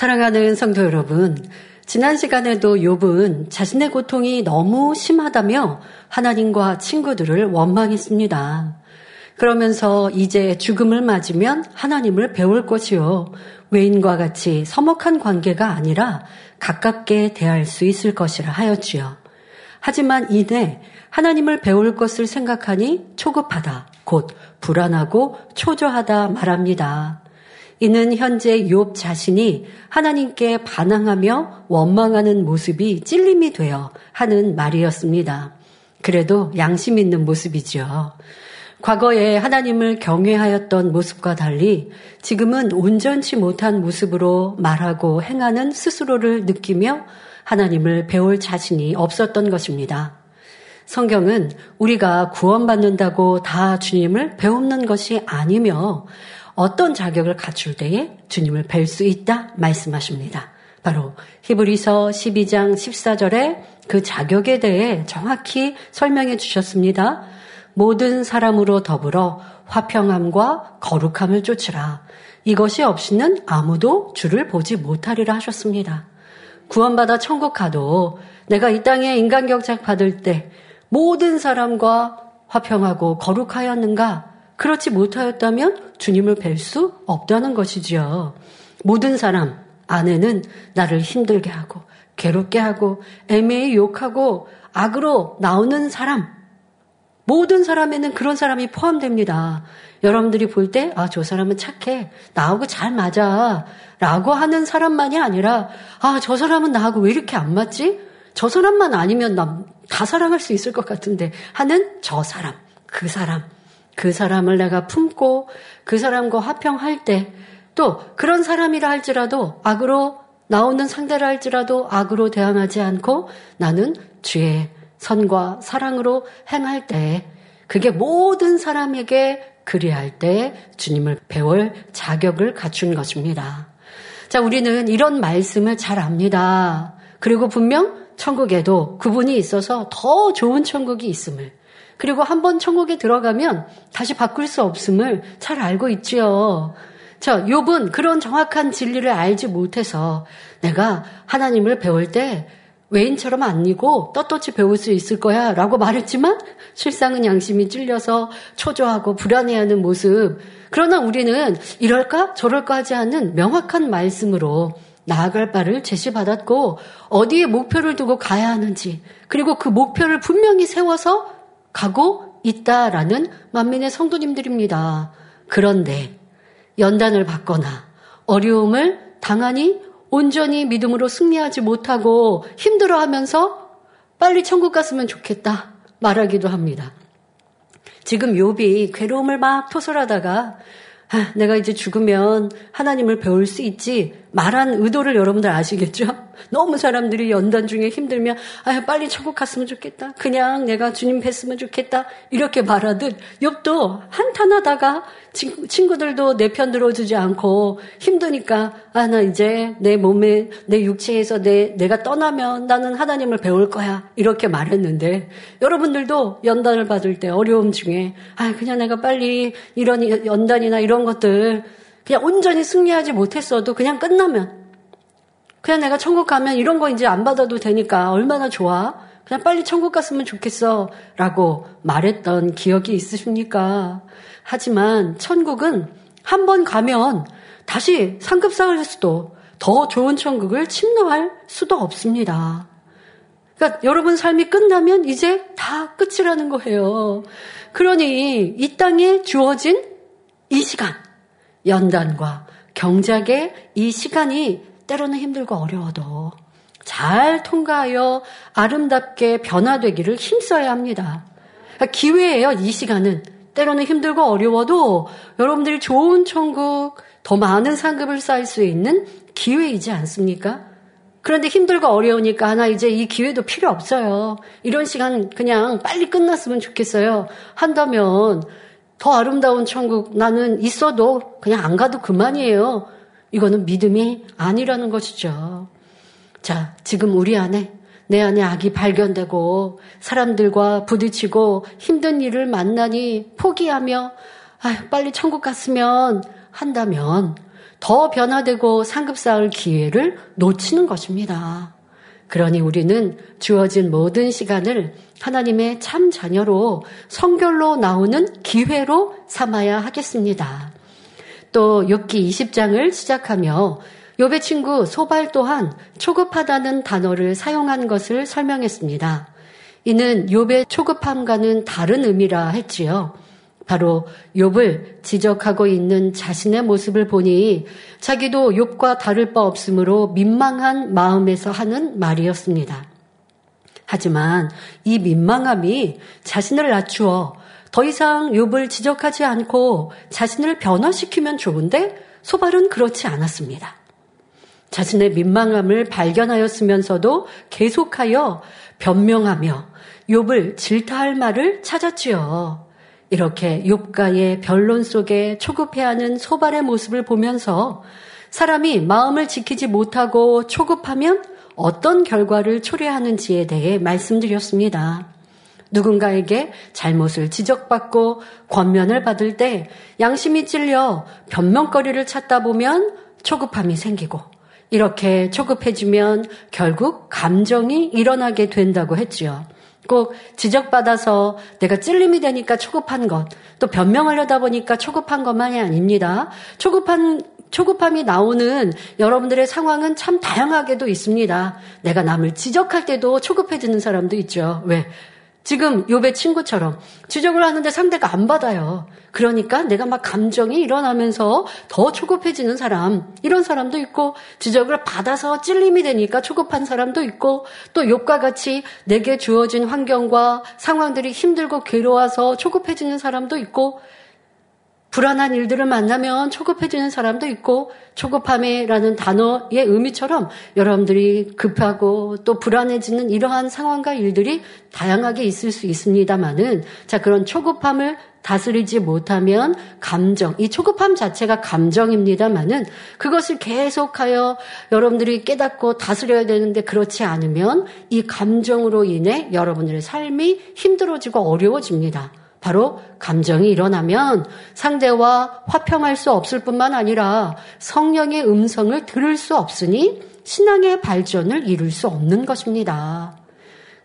사랑하는 성도 여러분, 지난 시간에도 욥은 자신의 고통이 너무 심하다며 하나님과 친구들을 원망했습니다. 그러면서 이제 죽음을 맞으면 하나님을 배울 것이요. 외인과 같이 서먹한 관계가 아니라 가깝게 대할 수 있을 것이라 하였지요. 하지만 이내 하나님을 배울 것을 생각하니 초급하다, 곧 불안하고 초조하다 말합니다. 이는 현재 욥 자신이 하나님께 반항하며 원망하는 모습이 찔림이 되어 하는 말이었습니다. 그래도 양심 있는 모습이죠. 과거에 하나님을 경외하였던 모습과 달리 지금은 온전치 못한 모습으로 말하고 행하는 스스로를 느끼며 하나님을 배울 자신이 없었던 것입니다. 성경은 우리가 구원받는다고 다 주님을 배우는 것이 아니며 어떤 자격을 갖출 때에 주님을 뵐 수 있다 말씀하십니다. 바로 히브리서 12장 14절에 그 자격에 대해 정확히 설명해 주셨습니다. 모든 사람으로 더불어 화평함과 거룩함을 쫓으라. 이것이 없이는 아무도 주를 보지 못하리라 하셨습니다. 구원받아 천국 가도 내가 이 땅에 인간격작 받을 때 모든 사람과 화평하고 거룩하였는가? 그렇지 못하였다면 주님을 뵐 수 없다는 것이지요. 모든 사람 안에는 나를 힘들게 하고 괴롭게 하고 애매히 욕하고 악으로 나오는 사람 모든 사람에는 그런 사람이 포함됩니다. 여러분들이 볼 때, 아, 저 사람은 착해. 나하고 잘 맞아. 라고 하는 사람만이 아니라, 아, 저 사람은 나하고 왜 이렇게 안 맞지? 저 사람만 아니면 나 다 사랑할 수 있을 것 같은데 하는 저 사람, 그 사람, 그 사람을 내가 품고 그 사람과 화평할 때 또 그런 사람이라 할지라도 악으로 나오는 상대라 할지라도 악으로 대항하지 않고 나는 주의 선과 사랑으로 행할 때 그게 모든 사람에게 그리할 때 주님을 배울 자격을 갖춘 것입니다. 자, 우리는 이런 말씀을 잘 압니다. 그리고 분명 천국에도 그분이 있어서 더 좋은 천국이 있음을 그리고 한 번 천국에 들어가면 다시 바꿀 수 없음을 잘 알고 있지요. 자, 욥은 그런 정확한 진리를 알지 못해서 내가 하나님을 배울 때 외인처럼 아니고 떳떳이 배울 수 있을 거야 라고 말했지만 실상은 양심이 찔려서 초조하고 불안해하는 모습. 그러나 우리는 이럴까 저럴까 하지 않는 명확한 말씀으로 나아갈 바를 제시받았고 어디에 목표를 두고 가야 하는지 그리고 그 목표를 분명히 세워서 가고 있다라는 만민의 성도님들입니다. 그런데 연단을 받거나 어려움을 당하니 온전히 믿음으로 승리하지 못하고 힘들어하면서 빨리 천국 갔으면 좋겠다 말하기도 합니다. 지금 욥이 괴로움을 막 토설하다가 아, 내가 이제 죽으면 하나님을 배울 수 있지 말한 의도를 여러분들 아시겠죠? 너무 사람들이 연단 중에 힘들면 아, 빨리 천국 갔으면 좋겠다. 그냥 내가 주님 뵀으면 좋겠다. 이렇게 말하듯 욥도 한탄하다가 친구들도 내 편 들어주지 않고 힘드니까 아, 나 이제 내 몸에 내 육체에서 내 내가 떠나면 나는 하나님을 배울 거야. 이렇게 말했는데 여러분들도 연단을 받을 때 어려움 중에 아, 그냥 내가 빨리 이런 연단이나 이런 것들 그냥 온전히 승리하지 못했어도 그냥 끝나면 그냥 내가 천국 가면 이런 거 이제 안 받아도 되니까 얼마나 좋아. 그냥 빨리 천국 갔으면 좋겠어. 라고 말했던 기억이 있으십니까? 하지만 천국은 한 번 가면 다시 상급상을 할 수도 더 좋은 천국을 침노할 수도 없습니다. 그러니까 여러분 삶이 끝나면 이제 다 끝이라는 거예요. 그러니 이 땅에 주어진 이 시간, 연단과 경작의 이 시간이 때로는 힘들고 어려워도 잘 통과하여 아름답게 변화되기를 힘써야 합니다. 그러니까 기회예요, 이 시간은. 때로는 힘들고 어려워도 여러분들이 좋은 천국, 더 많은 상급을 쌓을 수 있는 기회이지 않습니까? 그런데 힘들고 어려우니까 하나 이제 이 기회도 필요 없어요. 이런 시간 그냥 빨리 끝났으면 좋겠어요. 한다면 더 아름다운 천국 나는 있어도 그냥 안 가도 그만이에요. 이거는 믿음이 아니라는 것이죠. 자, 지금 우리 안에 내 안에 악이 발견되고 사람들과 부딪히고 힘든 일을 만나니 포기하며 아, 빨리 천국 갔으면 한다면 더 변화되고 상급 쌓을 기회를 놓치는 것입니다. 그러니 우리는 주어진 모든 시간을 하나님의 참 자녀로 성결로 나오는 기회로 삼아야 하겠습니다. 또 욥기 20장을 시작하며 욥의 친구 소발 또한 초급하다는 단어를 사용한 것을 설명했습니다. 이는 욥의 초급함과는 다른 의미라 했지요. 바로 욥을 지적하고 있는 자신의 모습을 보니 자기도 욥과 다를 바 없으므로 민망한 마음에서 하는 말이었습니다. 하지만 이 민망함이 자신을 낮추어 더 이상 욥을 지적하지 않고 자신을 변화시키면 좋은데 소발은 그렇지 않았습니다. 자신의 민망함을 발견하였으면서도 계속하여 변명하며 욥을 질타할 말을 찾았지요. 이렇게 욥가의 변론 속에 초급해하는 소발의 모습을 보면서 사람이 마음을 지키지 못하고 초급하면 어떤 결과를 초래하는지에 대해 말씀드렸습니다. 누군가에게 잘못을 지적받고 권면을 받을 때 양심이 찔려 변명거리를 찾다 보면 초급함이 생기고 이렇게 초급해지면 결국 감정이 일어나게 된다고 했지요. 꼭 지적받아서 내가 찔림이 되니까 초급한 것, 또 변명하려다 보니까 초급한 것만이 아닙니다. 초급한 초급함이 나오는 여러분들의 상황은 참 다양하게도 있습니다. 내가 남을 지적할 때도 초급해지는 사람도 있죠. 왜? 지금 요배 친구처럼 지적을 하는데 상대가 안 받아요. 그러니까 내가 막 감정이 일어나면서 더 초급해지는 사람, 이런 사람도 있고, 지적을 받아서 찔림이 되니까 초급한 사람도 있고, 또 욕과 같이 내게 주어진 환경과 상황들이 힘들고 괴로워서 초급해지는 사람도 있고, 불안한 일들을 만나면 초급해지는 사람도 있고 초급함이라는 단어의 의미처럼 여러분들이 급하고 또 불안해지는 이러한 상황과 일들이 다양하게 있을 수 있습니다만은 자 그런 초급함을 다스리지 못하면 감정, 이 초급함 자체가 감정입니다만은 그것을 계속하여 여러분들이 깨닫고 다스려야 되는데 그렇지 않으면 이 감정으로 인해 여러분들의 삶이 힘들어지고 어려워집니다. 바로 감정이 일어나면 상대와 화평할 수 없을 뿐만 아니라 성령의 음성을 들을 수 없으니 신앙의 발전을 이룰 수 없는 것입니다.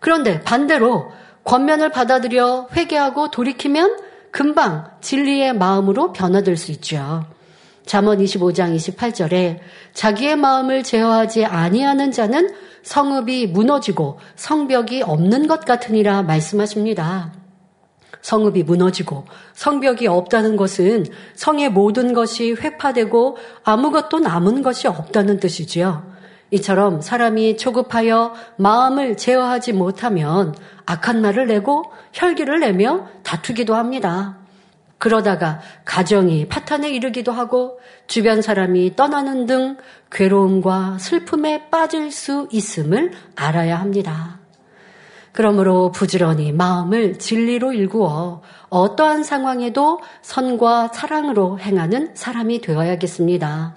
그런데 반대로 권면을 받아들여 회개하고 돌이키면 금방 진리의 마음으로 변화될 수 있죠. 잠언 25장 28절에 자기의 마음을 제어하지 아니하는 자는 성읍이 무너지고 성벽이 없는 것 같으니라 말씀하십니다. 성읍이 무너지고 성벽이 없다는 것은 성의 모든 것이 회파되고 아무것도 남은 것이 없다는 뜻이지요. 이처럼 사람이 초급하여 마음을 제어하지 못하면 악한 말을 내고 혈기를 내며 다투기도 합니다. 그러다가 가정이 파탄에 이르기도 하고 주변 사람이 떠나는 등 괴로움과 슬픔에 빠질 수 있음을 알아야 합니다. 그러므로 부지런히 마음을 진리로 일구어 어떠한 상황에도 선과 사랑으로 행하는 사람이 되어야겠습니다.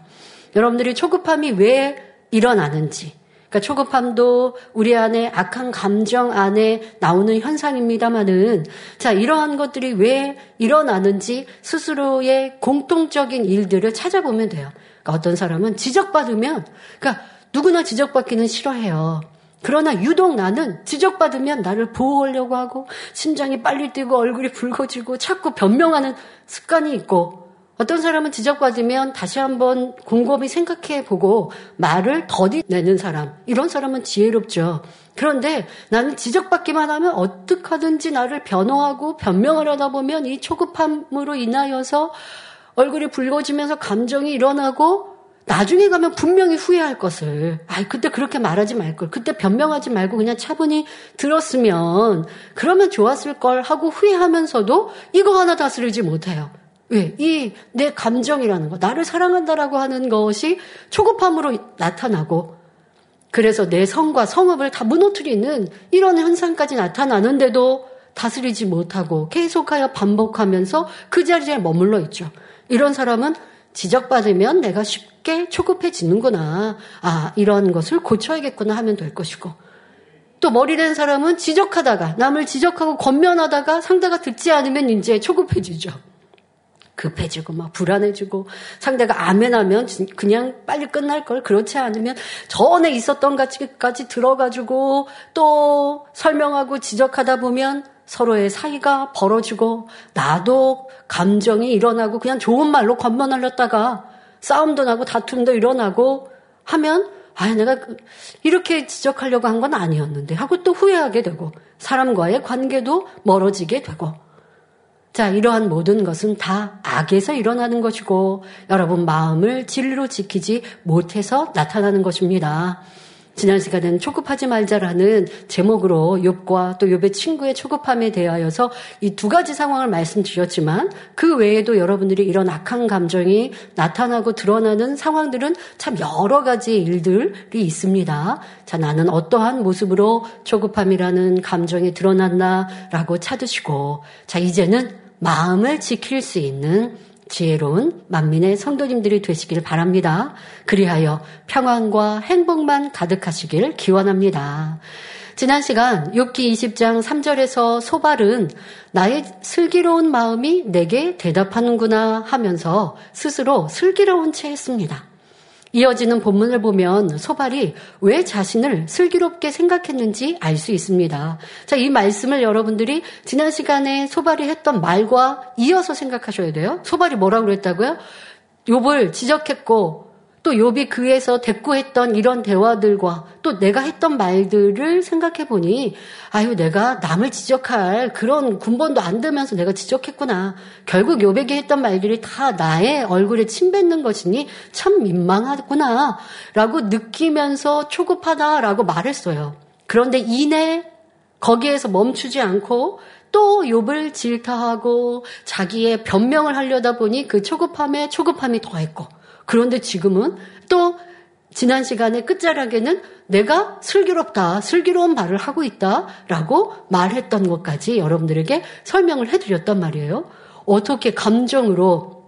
여러분들이 초급함이 왜 일어나는지, 그러니까 초급함도 우리 안에 악한 감정 안에 나오는 현상입니다만은 자 이러한 것들이 왜 일어나는지 스스로의 공통적인 일들을 찾아보면 돼요. 그러니까 어떤 사람은 지적받으면 그러니까 누구나 지적받기는 싫어해요. 그러나 유독 나는 지적받으면 나를 보호하려고 하고 심장이 빨리 뛰고 얼굴이 붉어지고 자꾸 변명하는 습관이 있고 어떤 사람은 지적받으면 다시 한번 곰곰이 생각해 보고 말을 더디 내는 사람 이런 사람은 지혜롭죠. 그런데 나는 지적받기만 하면 어떡하든지 나를 변호하고 변명하려다 보면 이 초급함으로 인하여서 얼굴이 붉어지면서 감정이 일어나고 나중에 가면 분명히 후회할 것을. 아, 그때 그렇게 말하지 말 걸. 그때 변명하지 말고 그냥 차분히 들었으면 그러면 좋았을 걸 하고 후회하면서도 이거 하나 다스리지 못해요. 왜? 이 내 감정이라는 거, 나를 사랑한다라고 하는 것이 초급함으로 나타나고 그래서 내 성과 성읍을 다 무너뜨리는 이런 현상까지 나타나는데도 다스리지 못하고 계속하여 반복하면서 그 자리에 머물러 있죠. 이런 사람은 지적받으면 내가 쉽게 초급해지는구나. 아, 이런 것을 고쳐야겠구나 하면 될 것이고. 또 머리된 사람은 지적하다가, 남을 지적하고 권면하다가 상대가 듣지 않으면 이제 초급해지죠. 급해지고 막 불안해지고 상대가 아멘하면 그냥 빨리 끝날 걸 그렇지 않으면 전에 있었던 가치까지 들어가지고 또 설명하고 지적하다 보면 서로의 사이가 벌어지고 나도 감정이 일어나고 그냥 좋은 말로 건너날렸다가 싸움도 나고 다툼도 일어나고 하면 아 내가 그 이렇게 지적하려고 한 건 아니었는데 하고 또 후회하게 되고 사람과의 관계도 멀어지게 되고 자, 이러한 모든 것은 다 악에서 일어나는 것이고 여러분 마음을 진리로 지키지 못해서 나타나는 것입니다. 지난 시간에는 초급하지 말자라는 제목으로 욥과 또 욥의 친구의 초급함에 대하여서 이 두 가지 상황을 말씀드렸지만 그 외에도 여러분들이 이런 악한 감정이 나타나고 드러나는 상황들은 참 여러 가지 일들이 있습니다. 자, 나는 어떠한 모습으로 초급함이라는 감정이 드러났나라고 찾으시고 자, 이제는 마음을 지킬 수 있는 지혜로운 만민의 성도님들이 되시길 바랍니다. 그리하여 평안과 행복만 가득하시길 기원합니다. 지난 시간 6기 20장 3절에서 소발은 나의 슬기로운 마음이 내게 대답하는구나 하면서 스스로 슬기로운 채 했습니다. 이어지는 본문을 보면 소발이 왜 자신을 슬기롭게 생각했는지 알 수 있습니다. 자, 이 말씀을 여러분들이 지난 시간에 소발이 했던 말과 이어서 생각하셔야 돼요. 소발이 뭐라고 그랬다고요? 욥을 지적했고 또 욥이 그에서 대꾸했던 이런 대화들과 또 내가 했던 말들을 생각해 보니 아유 내가 남을 지적할 그런 군번도 안 되면서 내가 지적했구나. 결국 욥에게 했던 말들이 다 나의 얼굴에 침 뱉는 것이니 참 민망하구나라고 느끼면서 초급하다라고 말했어요. 그런데 이내 거기에서 멈추지 않고 또 욥을 질타하고 자기의 변명을 하려다 보니 그 초급함에 초급함이 더했고 그런데 지금은 또 지난 시간에 끝자락에는 내가 슬기롭다, 슬기로운 말을 하고 있다 라고 말했던 것까지 여러분들에게 설명을 해드렸단 말이에요. 어떻게 감정으로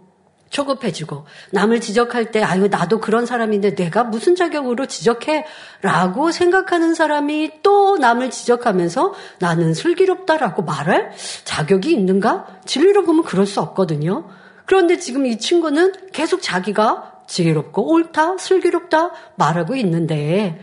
초급해지고 남을 지적할 때 아유 나도 그런 사람인데 내가 무슨 자격으로 지적해 라고 생각하는 사람이 또 남을 지적하면서 나는 슬기롭다라고 말할 자격이 있는가? 진리로 보면 그럴 수 없거든요. 그런데 지금 이 친구는 계속 자기가 지혜롭고 옳다, 슬기롭다 말하고 있는데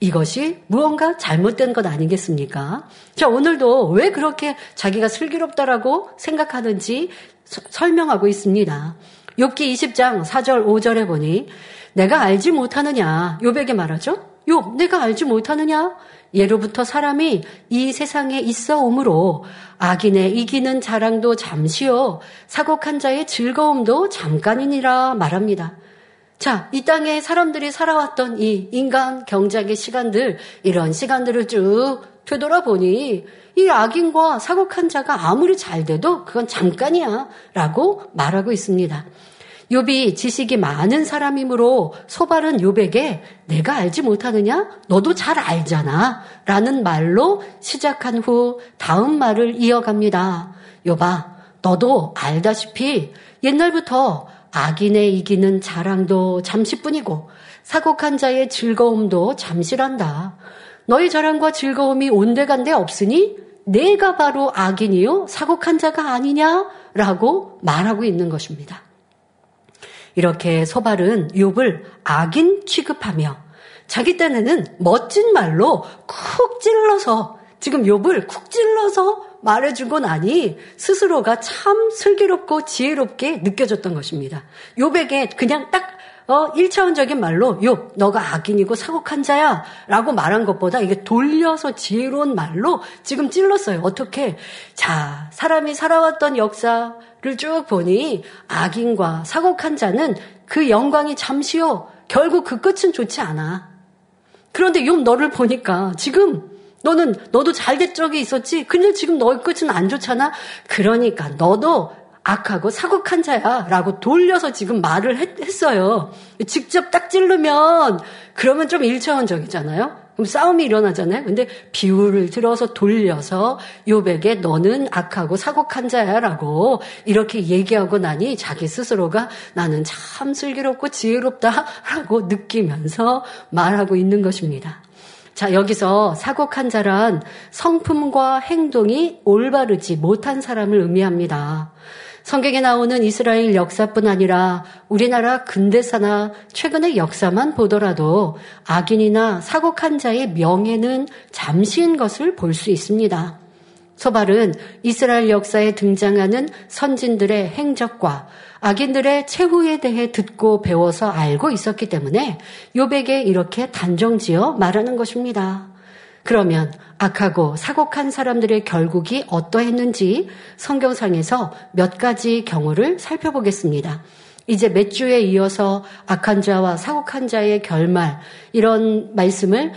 이것이 무언가 잘못된 것 아니겠습니까? 자, 오늘도 왜 그렇게 자기가 슬기롭다라고 생각하는지 서, 설명하고 있습니다. 욥기 20장 4절 5절에 보니 내가 알지 못하느냐 욥에게 말하죠. 욥 내가 알지 못하느냐 예로부터 사람이 이 세상에 있어 오므로 악인의 이기는 자랑도 잠시요 사곡한 자의 즐거움도 잠깐이니라 말합니다. 자, 이 땅에 사람들이 살아왔던 이 인간 경작의 시간들, 이런 시간들을 쭉 되돌아보니 이 악인과 사곡한 자가 아무리 잘 돼도 그건 잠깐이야 라고 말하고 있습니다. 욥이 지식이 많은 사람이므로 소발은 욥에게 내가 알지 못하느냐? 너도 잘 알잖아. 라는 말로 시작한 후 다음 말을 이어갑니다. 욥아, 너도 알다시피 옛날부터 악인의 이기는 자랑도 잠시뿐이고 사곡한 자의 즐거움도 잠시란다. 너희 자랑과 즐거움이 온데간데 없으니 내가 바로 악인이요 사곡한 자가 아니냐라고 말하고 있는 것입니다. 이렇게 소발은 욥을 악인 취급하며 자기 딴에는 멋진 말로 쿡 찔러서 지금 욥을 쿡 찔러서 말해주고 나니 스스로가 참 슬기롭고 지혜롭게 느껴졌던 것입니다. 욥에게 그냥 딱 어, 1차원적인 말로, 욥, 너가 악인이고 사곡한 자야. 라고 말한 것보다 이게 돌려서 지혜로운 말로 지금 찔렀어요. 어떻게? 자, 사람이 살아왔던 역사를 쭉 보니 악인과 사곡한 자는 그 영광이 잠시요. 결국 그 끝은 좋지 않아. 그런데 욥 너를 보니까 지금 너는 너도 잘된 적이 있었지. 근데 지금 너의 끝은 안 좋잖아. 그러니까 너도 악하고 사곡한 자야라고 돌려서 지금 말을 했, 어요 직접 딱 찌르면 그러면 좀 일차원적이잖아요. 그럼 싸움이 일어나잖아요. 근데 비유를 들어서 돌려서 요백에 너는 악하고 사곡한 자야라고 이렇게 얘기하고 나니 자기 스스로가 나는 참 슬기롭고 지혜롭다라고 느끼면서 말하고 있는 것입니다. 자, 여기서 사곡한 자란 성품과 행동이 올바르지 못한 사람을 의미합니다. 성경에 나오는 이스라엘 역사뿐 아니라 우리나라 근대사나 최근의 역사만 보더라도 악인이나 사곡한 자의 명예는 잠시인 것을 볼 수 있습니다. 소발은 이스라엘 역사에 등장하는 선진들의 행적과 악인들의 최후에 대해 듣고 배워서 알고 있었기 때문에 요백에 이렇게 단정지어 말하는 것입니다. 그러면 악하고 사곡한 사람들의 결국이 어떠했는지 성경상에서 몇 가지 경우를 살펴보겠습니다. 이제 몇 주에 이어서 악한 자와 사곡한 자의 결말 이런 말씀을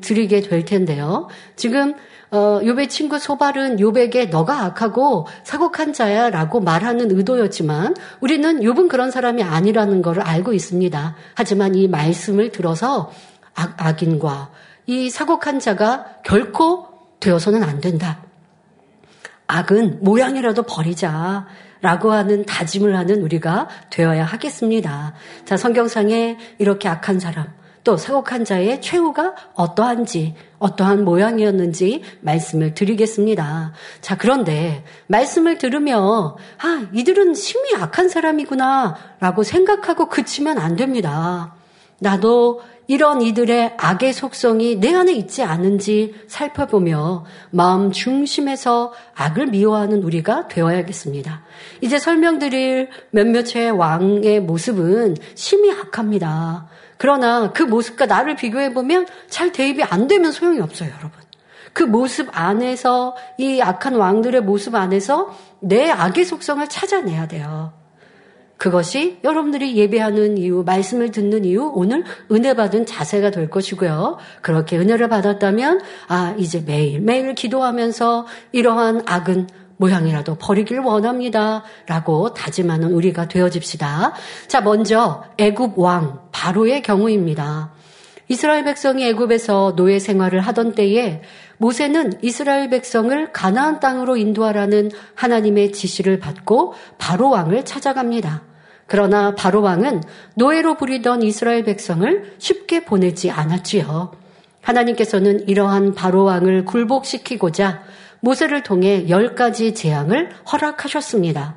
드리게 될 텐데요. 지금 어, 요배 친구 소발은 요백에 너가 악하고 사곡한 자야라고 말하는 의도였지만 우리는 욥은 그런 사람이 아니라는 것을 알고 있습니다. 하지만 이 말씀을 들어서 악, 악인과 이 사곡한 자가 결코 되어서는 안 된다. 악은 모양이라도 버리자. 라고 하는 다짐을 하는 우리가 되어야 하겠습니다. 자, 성경상에 이렇게 악한 사람, 또 사곡한 자의 최후가 어떠한지, 어떠한 모양이었는지 말씀을 드리겠습니다. 자, 그런데 말씀을 들으며, 아, 이들은 심히 악한 사람이구나, 라고 생각하고 그치면 안 됩니다. 나도 이런 이들의 악의 속성이 내 안에 있지 않은지 살펴보며 마음 중심에서 악을 미워하는 우리가 되어야겠습니다. 이제 설명드릴 몇몇의 왕의 모습은 심히 악합니다. 그러나 그 모습과 나를 비교해보면 잘 대입이 안 되면 소용이 없어요, 여러분. 그 모습 안에서, 이 악한 왕들의 모습 안에서 내 악의 속성을 찾아내야 돼요. 그것이 여러분들이 예배하는 이유, 말씀을 듣는 이유, 오늘 은혜 받은 자세가 될 것이고요. 그렇게 은혜를 받았다면, 아, 이제 매일, 매일 기도하면서 이러한 악은 모양이라도 버리길 원합니다. 라고 다짐하는 우리가 되어집시다. 자, 먼저 애굽 왕 바로의 경우입니다. 이스라엘 백성이 애굽에서 노예 생활을 하던 때에 모세는 이스라엘 백성을 가나안 땅으로 인도하라는 하나님의 지시를 받고 바로 왕을 찾아갑니다. 그러나 바로 왕은 노예로 부리던 이스라엘 백성을 쉽게 보내지 않았지요. 하나님께서는 이러한 바로 왕을 굴복시키고자 모세를 통해 열 가지 재앙을 허락하셨습니다.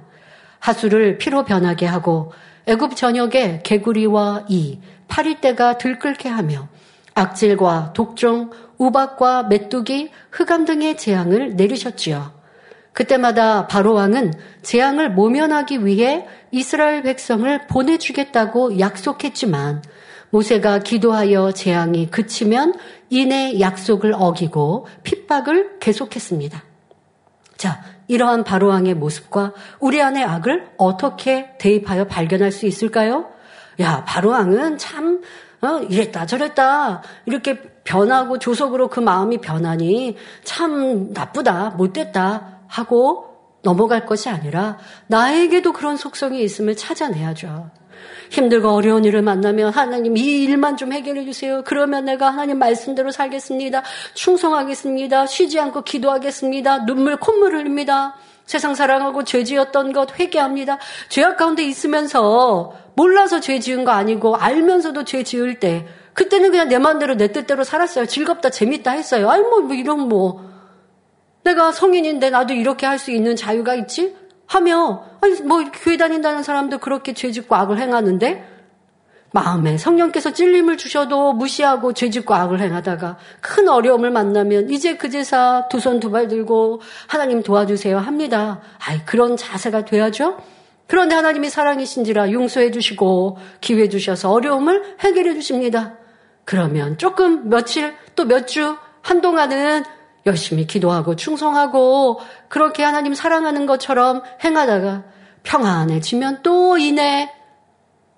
하수를 피로 변하게 하고 애굽 전역에 개구리와 이, 파리떼가 들끓게 하며 악질과 독종, 우박과 메뚜기, 흑암 등의 재앙을 내리셨지요. 그때마다 바로 왕은 재앙을 모면하기 위해 이스라엘 백성을 보내주겠다고 약속했지만 모세가 기도하여 재앙이 그치면 이내 약속을 어기고 핍박을 계속했습니다. 자, 이러한 바로왕의 모습과 우리 안의 악을 어떻게 대입하여 발견할 수 있을까요? 야, 바로왕은 참 어, 이랬다 저랬다 이렇게 변하고 조속으로 그 마음이 변하니 참 나쁘다 못됐다 하고 넘어갈 것이 아니라 나에게도 그런 속성이 있음을 찾아내야죠. 힘들고 어려운 일을 만나면 하나님 이 일만 좀 해결해 주세요. 그러면 내가 하나님 말씀대로 살겠습니다. 충성하겠습니다. 쉬지 않고 기도하겠습니다. 눈물 콧물 흘립니다. 세상 사랑하고 죄 지었던 것 회개합니다. 죄악 가운데 있으면서 몰라서 죄 지은 거 아니고 알면서도 죄 지을 때 그때는 그냥 내 마음대로 내 뜻대로 살았어요. 즐겁다 재밌다 했어요. 아니 뭐, 뭐 이런 뭐 내가 성인인데 나도 이렇게 할 수 있는 자유가 있지? 하며 아니 뭐 교회 다닌다는 사람도 그렇게 죄짓고 악을 행하는데 마음에 성령께서 찔림을 주셔도 무시하고 죄짓고 악을 행하다가 큰 어려움을 만나면 이제 그제사 두 손 두 발 들고 하나님 도와주세요 합니다. 아이 그런 자세가 돼야죠. 그런데 하나님이 사랑이신지라 용서해 주시고 기회 주셔서 어려움을 해결해 주십니다. 그러면 조금 며칠 또 몇 주 한동안은 열심히 기도하고 충성하고 그렇게 하나님 사랑하는 것처럼 행하다가 평안해지면 또 이내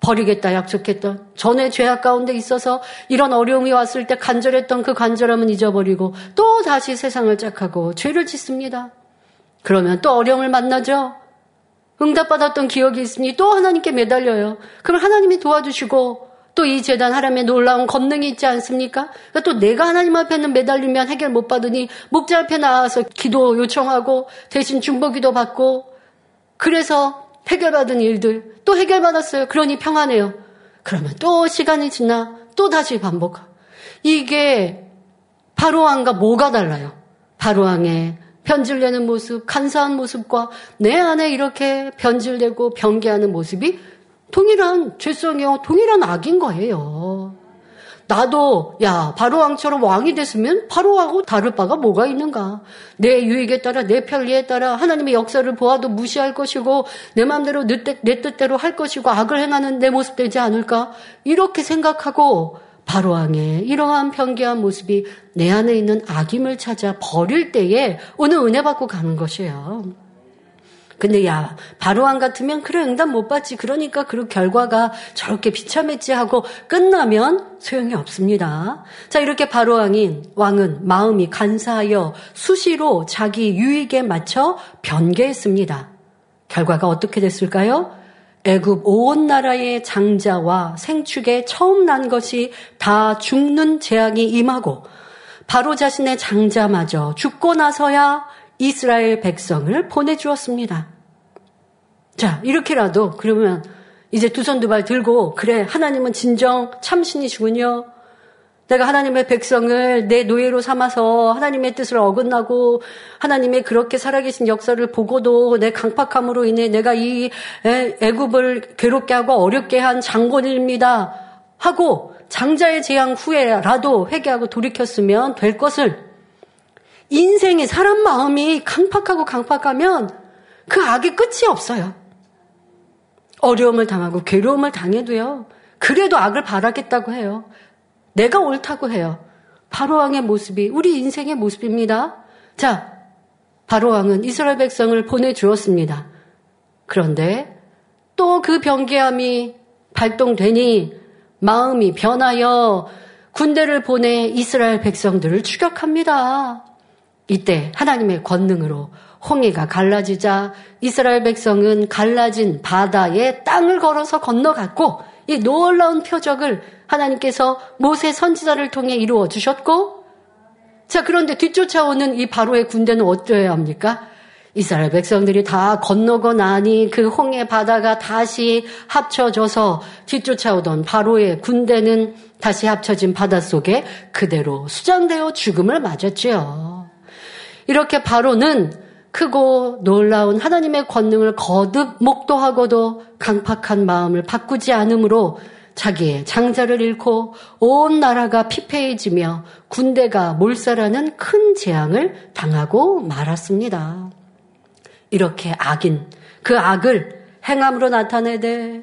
버리겠다 약속했던 전에 죄악 가운데 있어서 이런 어려움이 왔을 때 간절했던 그 간절함은 잊어버리고 또 다시 세상을 짝하고 죄를 짓습니다. 그러면 또 어려움을 만나죠. 응답받았던 기억이 있으니 또 하나님께 매달려요. 그럼 하나님이 도와주시고 또 이 재단 하람에 놀라운 권능이 있지 않습니까? 그러니까 또 내가 하나님 앞에는 매달리면 해결 못 받으니 목자 앞에 나와서 기도 요청하고 대신 중보 기도 받고 그래서 해결받은 일들 또 해결받았어요. 그러니 평안해요. 그러면 또 시간이 지나 또 다시 반복하고 이게 바로왕과 뭐가 달라요? 바로왕의 변질되는 모습, 간사한 모습과 내 안에 이렇게 변질되고 변개하는 모습이 동일한 죄성이요, 동일한 악인 거예요. 나도 야 바로왕처럼 왕이 됐으면 바로하고 다를 바가 뭐가 있는가? 내 유익에 따라 내 편리에 따라 하나님의 역사를 보아도 무시할 것이고 내 마음대로 내, 내 뜻대로 할 것이고 악을 행하는 내 모습 되지 않을까? 이렇게 생각하고 바로왕의 이러한 편개한 모습이 내 안에 있는 악임을 찾아 버릴 때에 오늘 은혜 받고 가는 것이에요. 근데 야 바로왕 같으면 그래 응답 못 받지 그러니까 그 결과가 저렇게 비참했지 하고 끝나면 소용이 없습니다. 자 이렇게 바로왕인 왕은 마음이 간사하여 수시로 자기 유익에 맞춰 변개했습니다. 결과가 어떻게 됐을까요? 애굽 온 나라의 장자와 생축에 처음 난 것이 다 죽는 재앙이 임하고 바로 자신의 장자마저 죽고 나서야 이스라엘 백성을 보내주었습니다. 자, 이렇게라도 그러면 이제 두 손 두 발 들고 그래 하나님은 진정 참신이시군요. 내가 하나님의 백성을 내 노예로 삼아서 하나님의 뜻을 어긋나고 하나님의 그렇게 살아계신 역사를 보고도 내 강팍함으로 인해 내가 이 애굽을 괴롭게 하고 어렵게 한 장본입니다. 하고 장자의 재앙 후에라도 회개하고 돌이켰으면 될 것을 인생의 사람 마음이 강팍하고 강팍하면 그 악의 끝이 없어요. 어려움을 당하고 괴로움을 당해도요. 그래도 악을 바라겠다고 해요. 내가 옳다고 해요. 바로왕의 모습이 우리 인생의 모습입니다. 자, 바로왕은 이스라엘 백성을 보내주었습니다. 그런데 또 그 변개함이 발동되니 마음이 변하여 군대를 보내 이스라엘 백성들을 추격합니다. 이때 하나님의 권능으로 홍해가 갈라지자 이스라엘 백성은 갈라진 바다에 땅을 걸어서 건너갔고 이 놀라운 표적을 하나님께서 모세 선지자를 통해 이루어 주셨고 자 그런데 뒤쫓아오는 이 바로의 군대는 어떠해야 합니까? 이스라엘 백성들이 다 건너고 나니 그 홍해 바다가 다시 합쳐져서 뒤쫓아오던 바로의 군대는 다시 합쳐진 바다 속에 그대로 수장되어 죽음을 맞았지요. 이렇게 바로는 크고 놀라운 하나님의 권능을 거듭 목도하고도 강팍한 마음을 바꾸지 않으므로 자기의 장자를 잃고 온 나라가 피폐해지며 군대가 몰살하는 큰 재앙을 당하고 말았습니다. 이렇게 악인, 그 악을 행함으로 나타내되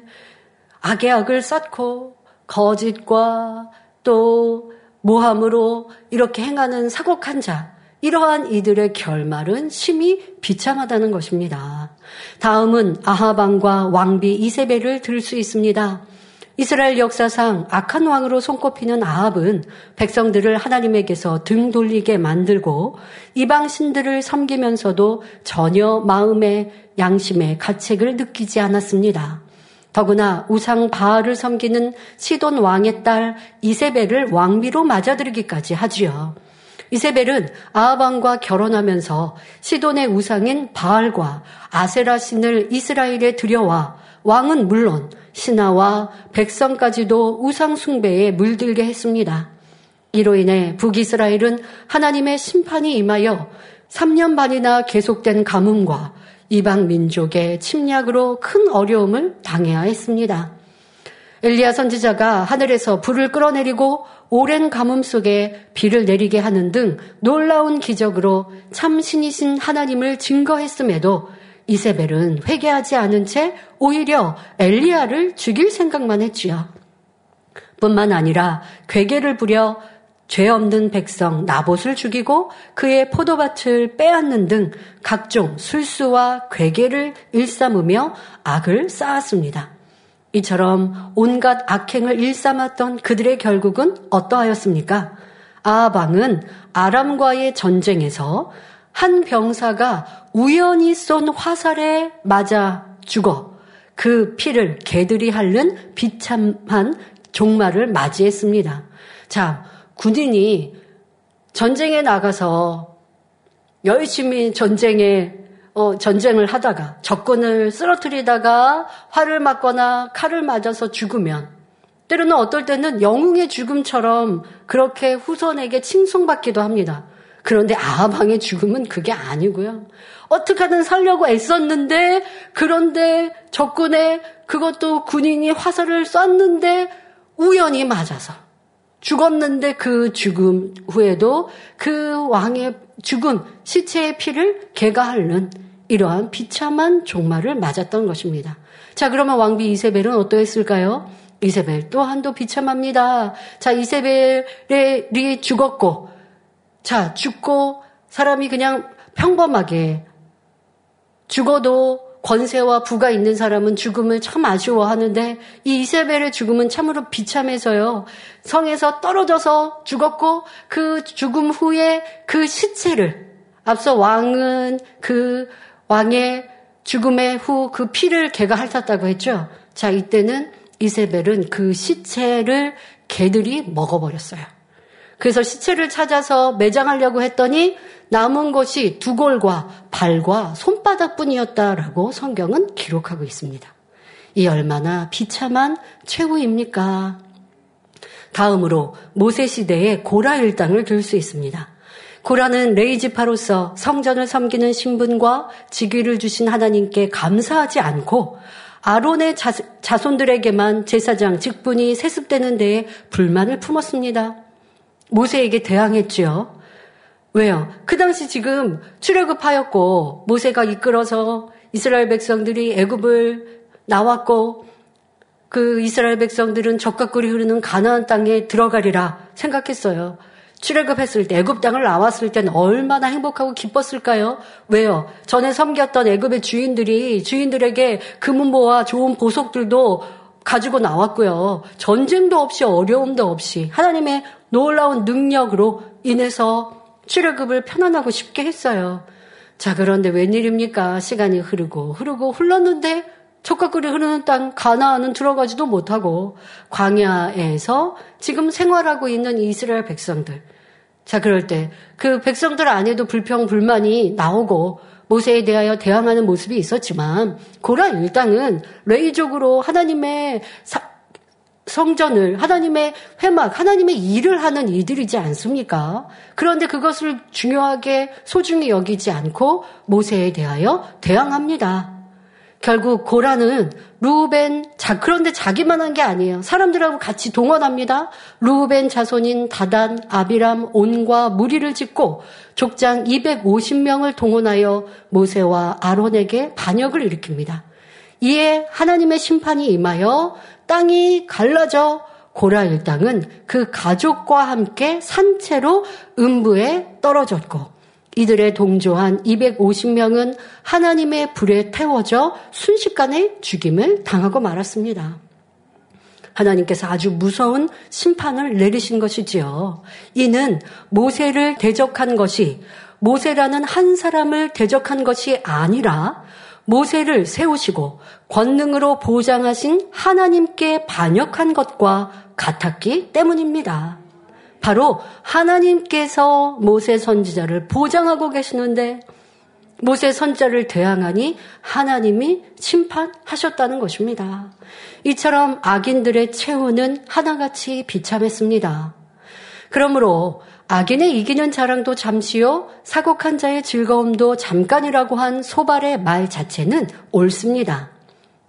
악의 악을 쌓고 거짓과 또 모함으로 이렇게 행하는 사곡한 자, 이러한 이들의 결말은 심히 비참하다는 것입니다. 다음은 아하방과 왕비 이세벨을 들 수 있습니다. 이스라엘 역사상 악한 왕으로 손꼽히는 아합은 백성들을 하나님에게서 등 돌리게 만들고 이방 신들을 섬기면서도 전혀 마음의 양심의 가책을 느끼지 않았습니다. 더구나 우상 바알을 섬기는 시돈 왕의 딸 이세벨을 왕비로 맞아들이기까지 하지요. 이세벨은 아하방과 결혼하면서 시돈의 우상인 바알과 아세라 신을 이스라엘에 들여와 왕은 물론 신하와 백성까지도 우상 숭배에 물들게 했습니다. 이로 인해 북이스라엘은 하나님의 심판이 임하여 3년 반이나 계속된 가뭄과 이방 민족의 침략으로 큰 어려움을 당해야 했습니다. 엘리야 선지자가 하늘에서 불을 끌어내리고 오랜 가뭄 속에 비를 내리게 하는 등 놀라운 기적으로 참 신이신 하나님을 증거했음에도 이세벨은 회개하지 않은 채 오히려 엘리야를 죽일 생각만 했지요. 뿐만 아니라 괴계를 부려 죄 없는 백성 나봇을 죽이고 그의 포도밭을 빼앗는 등 각종 술수와 괴계를 일삼으며 악을 쌓았습니다. 이처럼 온갖 악행을 일삼았던 그들의 결국은 어떠하였습니까? 아방은 아람과의 전쟁에서 한 병사가 우연히 쏜 화살에 맞아 죽어 그 피를 개들이 핥는 비참한 종말을 맞이했습니다. 자, 군인이 전쟁에 나가서 열심히 전쟁에 어, 전쟁을 하다가 적군을 쓰러뜨리다가 활을 맞거나 칼을 맞아서 죽으면 때로는 어떨 때는 영웅의 죽음처럼 그렇게 후손에게 칭송받기도 합니다. 그런데 아방의 죽음은 그게 아니고요. 어떻게든 살려고 애썼는데 그런데 적군에 그것도 군인이 화살을 쐈는데 우연히 맞아서 죽었는데 그 죽음 후에도 그 왕의 죽음 시체의 피를 개가 핥는 이러한 비참한 종말을 맞았던 것입니다. 자 그러면 왕비 이세벨은 어떠했을까요? 이세벨 또한도 비참합니다. 자 이세벨이 죽었고 자 죽고 사람이 그냥 평범하게 죽어도 권세와 부가 있는 사람은 죽음을 참 아쉬워하는데 이 이세벨의 죽음은 참으로 비참해서요. 성에서 떨어져서 죽었고 그 죽음 후에 그 시체를 앞서 왕은 그 왕의 죽음의 후 그 피를 개가 핥았다고 했죠. 자, 이때는 이세벨은 그 시체를 개들이 먹어버렸어요. 그래서 시체를 찾아서 매장하려고 했더니 남은 것이 두 골과 발과 손바닥뿐이었다라고 성경은 기록하고 있습니다. 이 얼마나 비참한 최후입니까? 다음으로 모세 시대의 고라 일당을 들 수 있습니다. 고라는 레이지파로서 성전을 섬기는 신분과 직위를 주신 하나님께 감사하지 않고 아론의 자, 손들에게만 제사장 직분이 세습되는 데에 불만을 품었습니다. 모세에게 대항했지요. 왜요? 그 당시 지금 출애굽하였고 모세가 이끌어서 이스라엘 백성들이 애굽을 나왔고 그 이스라엘 백성들은 적과 꿀이 흐르는 가나안 땅에 들어가리라 생각했어요. 출애굽했을 때 애굽 땅을 나왔을 때는 얼마나 행복하고 기뻤을까요? 왜요? 전에 섬겼던 애굽의 주인들이 주인들에게 금은보와 좋은 보석들도 가지고 나왔고요. 전쟁도 없이 어려움도 없이 하나님의 놀라운 능력으로 인해서 출애굽을 편안하고 쉽게 했어요. 자, 그런데 웬일입니까? 시간이 흐르고 흐르고 흘렀는데 촉각꿀이 흐르는 땅 가나안은 들어가지도 못하고 광야에서 지금 생활하고 있는 이스라엘 백성들. 자, 그럴 때 그 백성들 안에도 불평 불만이 나오고 모세에 대하여 대항하는 모습이 있었지만 고라 일당은 레이족으로 하나님의 사, 성전을 하나님의 회막, 하나님의 일을 하는 이들이지 않습니까? 그런데 그것을 중요하게 소중히 여기지 않고 모세에 대하여 대항합니다. 결국 고라는 루벤 자 그런데 자기만 한 게 아니에요. 사람들하고 같이 동원합니다. 루벤 자손인 다단, 아비람, 온과 무리를 짓고 족장 250명을 동원하여 모세와 아론에게 반역을 일으킵니다. 이에 하나님의 심판이 임하여 땅이 갈라져 고라 일당은 그 가족과 함께 산채로 음부에 떨어졌고 이들의 동조한 250명은 하나님의 불에 태워져 순식간에 죽임을 당하고 말았습니다. 하나님께서 아주 무서운 심판을 내리신 것이지요. 이는 모세를 대적한 것이 모세라는 한 사람을 대적한 것이 아니라 모세를 세우시고 권능으로 보장하신 하나님께 반역한 것과 같았기 때문입니다. 바로 하나님께서 모세 선지자를 보장하고 계시는데 모세 선자를 대항하니 하나님이 심판하셨다는 것입니다. 이처럼 악인들의 최후는 하나같이 비참했습니다. 그러므로 악인의 이기는 자랑도 잠시요, 사곡한 자의 즐거움도 잠깐이라고 한 소발의 말 자체는 옳습니다.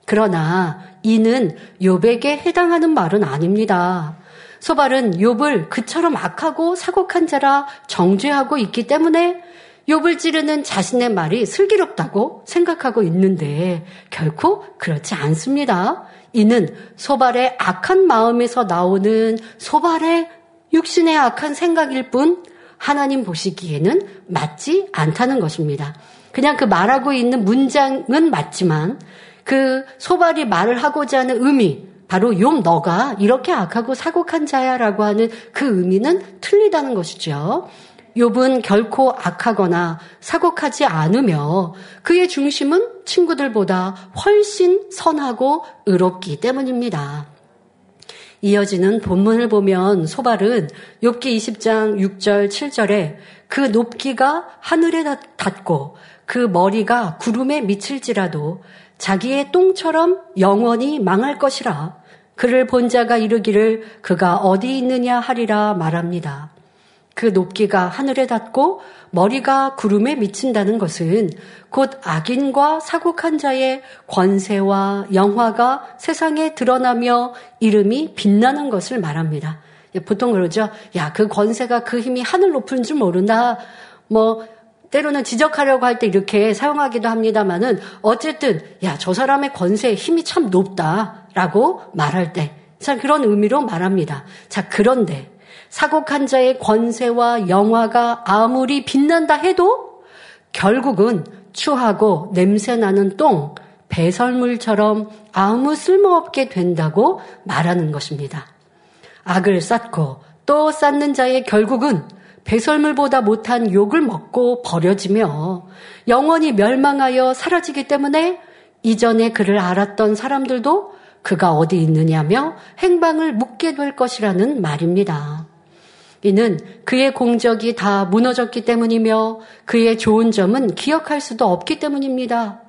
그러나 이는 욥에게 해당하는 말은 아닙니다. 소발은 욥을 그처럼 악하고 사곡한 자라 정죄하고 있기 때문에 욥을 찌르는 자신의 말이 슬기롭다고 생각하고 있는데 결코 그렇지 않습니다. 이는 소발의 악한 마음에서 나오는 소발의 육신의 악한 생각일 뿐 하나님 보시기에는 맞지 않다는 것입니다. 그냥 그 말하고 있는 문장은 맞지만 그 소발이 말을 하고자 하는 의미, 바로 용 너가 이렇게 악하고 사곡한 자야라고 하는 그 의미는 틀리다는 것이죠. 욥은 결코 악하거나 사곡하지 않으며 그의 중심은 친구들보다 훨씬 선하고 의롭기 때문입니다. 이어지는 본문을 보면 소발은 욥기 20장 6절 7절에 그 높기가 하늘에 닿고 그 머리가 구름에 미칠지라도 자기의 똥처럼 영원히 망할 것이라 그를 본 자가 이르기를 그가 어디 있느냐 하리라 말합니다. 그 높기가 하늘에 닿고 머리가 구름에 미친다는 것은 곧 악인과 사곡한 자의 권세와 영화가 세상에 드러나며 이름이 빛나는 것을 말합니다. 예, 보통 그러죠. 야, 그 권세가 그 힘이 하늘 높은 줄 모른다. 뭐, 때로는 지적하려고 할 때 이렇게 사용하기도 합니다만은 어쨌든, 야, 저 사람의 권세 힘이 참 높다. 라고 말할 때. 자, 그런 의미로 말합니다. 자, 그런데 사곡한 자의 권세와 영화가 아무리 빛난다 해도 결국은 추하고 냄새나는 똥, 배설물처럼 아무 쓸모없게 된다고 말하는 것입니다. 악을 쌓고 또 쌓는 자의 결국은 배설물보다 못한 욕을 먹고 버려지며 영원히 멸망하여 사라지기 때문에 이전에 그를 알았던 사람들도 그가 어디 있느냐며 행방을 묻게 될 것이라는 말입니다. 이는 그의 공적이 다 무너졌기 때문이며 그의 좋은 점은 기억할 수도 없기 때문입니다.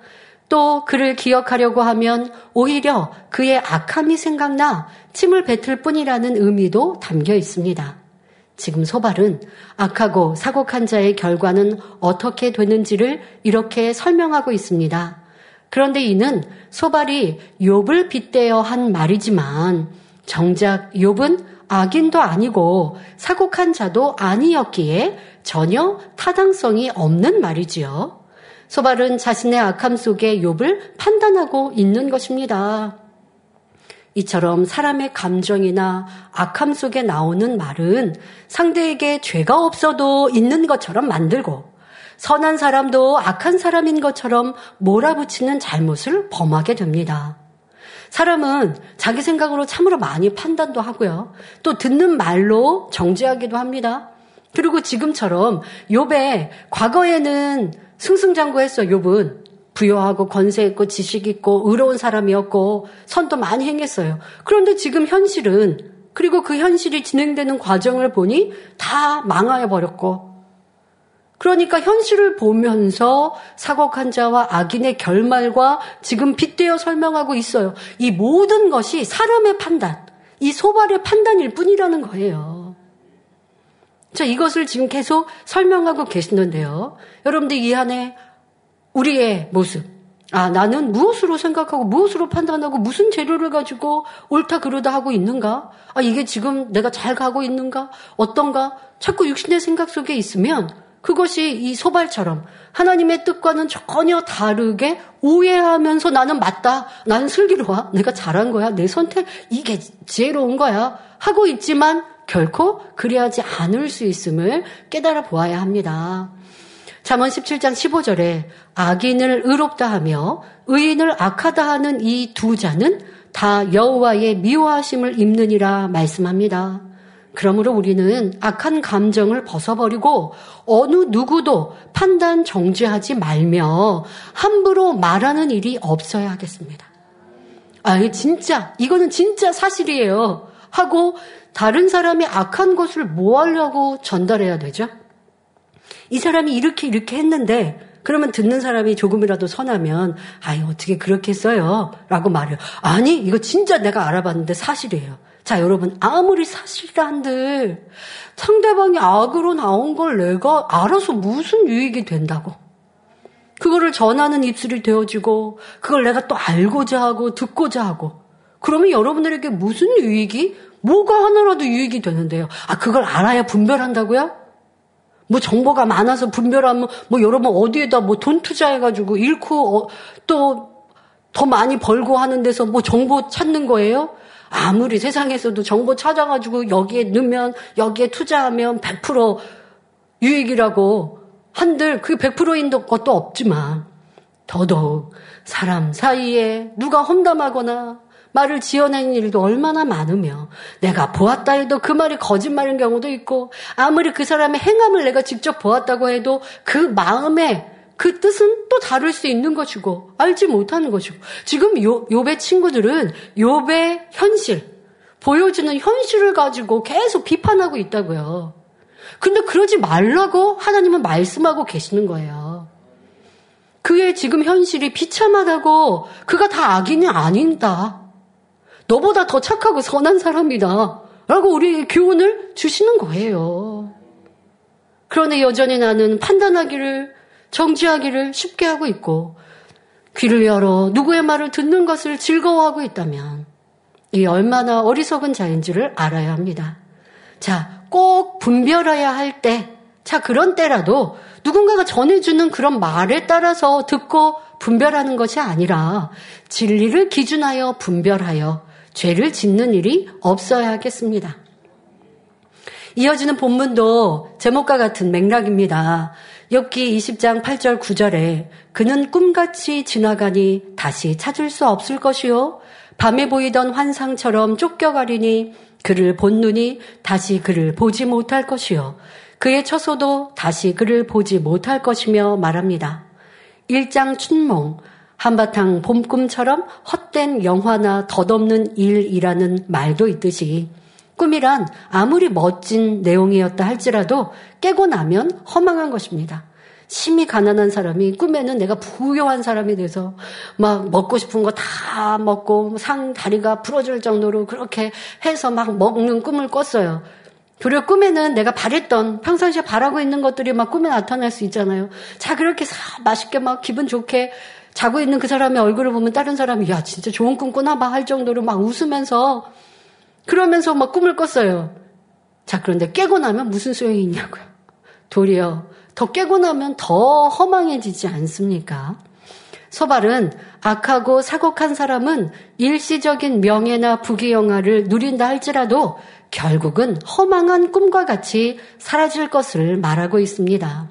또 그를 기억하려고 하면 오히려 그의 악함이 생각나 침을 뱉을 뿐이라는 의미도 담겨 있습니다. 지금 소발은 악하고 사곡한 자의 결과는 어떻게 되는지를 이렇게 설명하고 있습니다. 그런데 이는 소발이 욥을 빗대어 한 말이지만 정작 욥은 악인도 아니고 사곡한 자도 아니었기에 전혀 타당성이 없는 말이지요. 소발은 자신의 악함 속에 욥을 판단하고 있는 것입니다. 이처럼 사람의 감정이나 악함 속에 나오는 말은 상대에게 죄가 없어도 있는 것처럼 만들고 선한 사람도 악한 사람인 것처럼 몰아붙이는 잘못을 범하게 됩니다. 사람은 자기 생각으로 참으로 많이 판단도 하고요. 또 듣는 말로 정죄하기도 합니다. 그리고 지금처럼 욥의 과거에는 승승장구했어 욥은 부여하고 권세 있고 지식 있고 의로운 사람이었고 선도 많이 행했어요. 그런데 지금 현실은 그리고 그 현실이 진행되는 과정을 보니 다 망하여 버렸고 그러니까 현실을 보면서 사곡한 자와 악인의 결말과 지금 빗대어 설명하고 있어요. 이 모든 것이 사람의 판단, 이 소발의 판단일 뿐이라는 거예요. 자, 이것을 지금 계속 설명하고 계시는데요. 여러분들 이 안에 우리의 모습. 아, 나는 무엇으로 생각하고 무엇으로 판단하고 무슨 재료를 가지고 옳다 그러다 하고 있는가? 아, 이게 지금 내가 잘 가고 있는가? 어떤가? 자꾸 육신의 생각 속에 있으면 그것이 이 소발처럼 하나님의 뜻과는 전혀 다르게 오해하면서 나는 맞다. 나는 슬기로워. 내가 잘한 거야. 내 선택 이게 지혜로운 거야. 하고 있지만 결코 그리하지 않을 수 있음을 깨달아 보아야 합니다. 잠언 17장 15절에 악인을 의롭다 하며 의인을 악하다 하는 이 두 자는 다 여호와의 미워하심을 입느니라 말씀합니다. 그러므로 우리는 악한 감정을 벗어버리고 어느 누구도 판단 정죄하지 말며 함부로 말하는 일이 없어야 하겠습니다. 아, 이 진짜, 이거는 진짜 사실이에요. 하고 다른 사람이 악한 것을 뭐 하려고 전달해야 되죠? 이 사람이 이렇게 이렇게 했는데 그러면 듣는 사람이 조금이라도 선하면 아이 어떻게 그렇게 했어요? 라고 말해요. 아니 이거 진짜 내가 알아봤는데 사실이에요. 자, 여러분, 아무리 사실이라 한들 상대방이 악으로 나온 걸 내가 알아서 무슨 유익이 된다고. 그거를 전하는 입술이 되어지고, 그걸 내가 또 알고자 하고, 듣고자 하고. 그러면 여러분들에게 무슨 유익이, 뭐가 하나라도 유익이 되는데요. 아, 그걸 알아야 분별한다고요? 뭐 정보가 많아서 분별하면, 뭐 여러분 어디에다 뭐 돈 투자해가지고 잃고, 어, 또더 많이 벌고 하는 데서 뭐 정보 찾는 거예요? 아무리 세상에서도 정보 찾아가지고 여기에 넣으면 여기에 투자하면 100% 유익이라고 한들 그게 100%인 것도 없지만 더더욱 사람 사이에 누가 험담하거나 말을 지어내는 일도 얼마나 많으며 내가 보았다 해도 그 말이 거짓말인 경우도 있고 아무리 그 사람의 행함을 내가 직접 보았다고 해도 그 마음에 그 뜻은 또 다를 수 있는 것이고 알지 못하는 것이고 지금 요, 욥의 친구들은 욥의 현실 보여주는 현실을 가지고 계속 비판하고 있다고요. 근데 그러지 말라고 하나님은 말씀하고 계시는 거예요. 그의 지금 현실이 비참하다고 그가 다 악인이 아닌다. 너보다 더 착하고 선한 사람이다. 라고 우리 교훈을 주시는 거예요. 그러나 여전히 나는 판단하기를, 정지하기를 쉽게 하고 있고, 귀를 열어 누구의 말을 듣는 것을 즐거워하고 있다면, 이 얼마나 어리석은 자인지를 알아야 합니다. 자, 꼭 분별해야 할 때, 자, 그런 때라도 누군가가 전해주는 그런 말에 따라서 듣고 분별하는 것이 아니라 진리를 기준하여 분별하여 죄를 짓는 일이 없어야 하겠습니다. 이어지는 본문도 제목과 같은 맥락입니다. 엽기 20장 8절 9절에 그는 꿈같이 지나가니 다시 찾을 수 없을 것이요 밤에 보이던 환상처럼 쫓겨가리니 그를 본 눈이 다시 그를 보지 못할 것이요 그의 처소도 다시 그를 보지 못할 것이며 말합니다. 일장 춘몽 한바탕 봄꿈처럼 헛된 영화나 덧없는 일이라는 말도 있듯이 꿈이란 아무리 멋진 내용이었다 할지라도 깨고 나면 허망한 것입니다. 심히 가난한 사람이 꿈에는 내가 부유한 사람이 돼서 막 먹고 싶은 거 다 먹고 상 다리가 부러질 정도로 그렇게 해서 막 먹는 꿈을 꿨어요. 그리고 꿈에는 내가 바랬던 평상시에 바라고 있는 것들이 막 꿈에 나타날 수 있잖아요. 자 그렇게 사, 맛있게 막 기분 좋게 자고 있는 그 사람의 얼굴을 보면 다른 사람이 야 진짜 좋은 꿈 꾸나 봐 할 정도로 막 웃으면서 그러면서 막 꿈을 꿨어요. 자, 그런데 깨고 나면 무슨 소용이 있냐고요. 도리어 더 깨고 나면 더 허망해지지 않습니까? 소발은 악하고 사곡한 사람은 일시적인 명예나 부귀영화를 누린다 할지라도 결국은 허망한 꿈과 같이 사라질 것을 말하고 있습니다.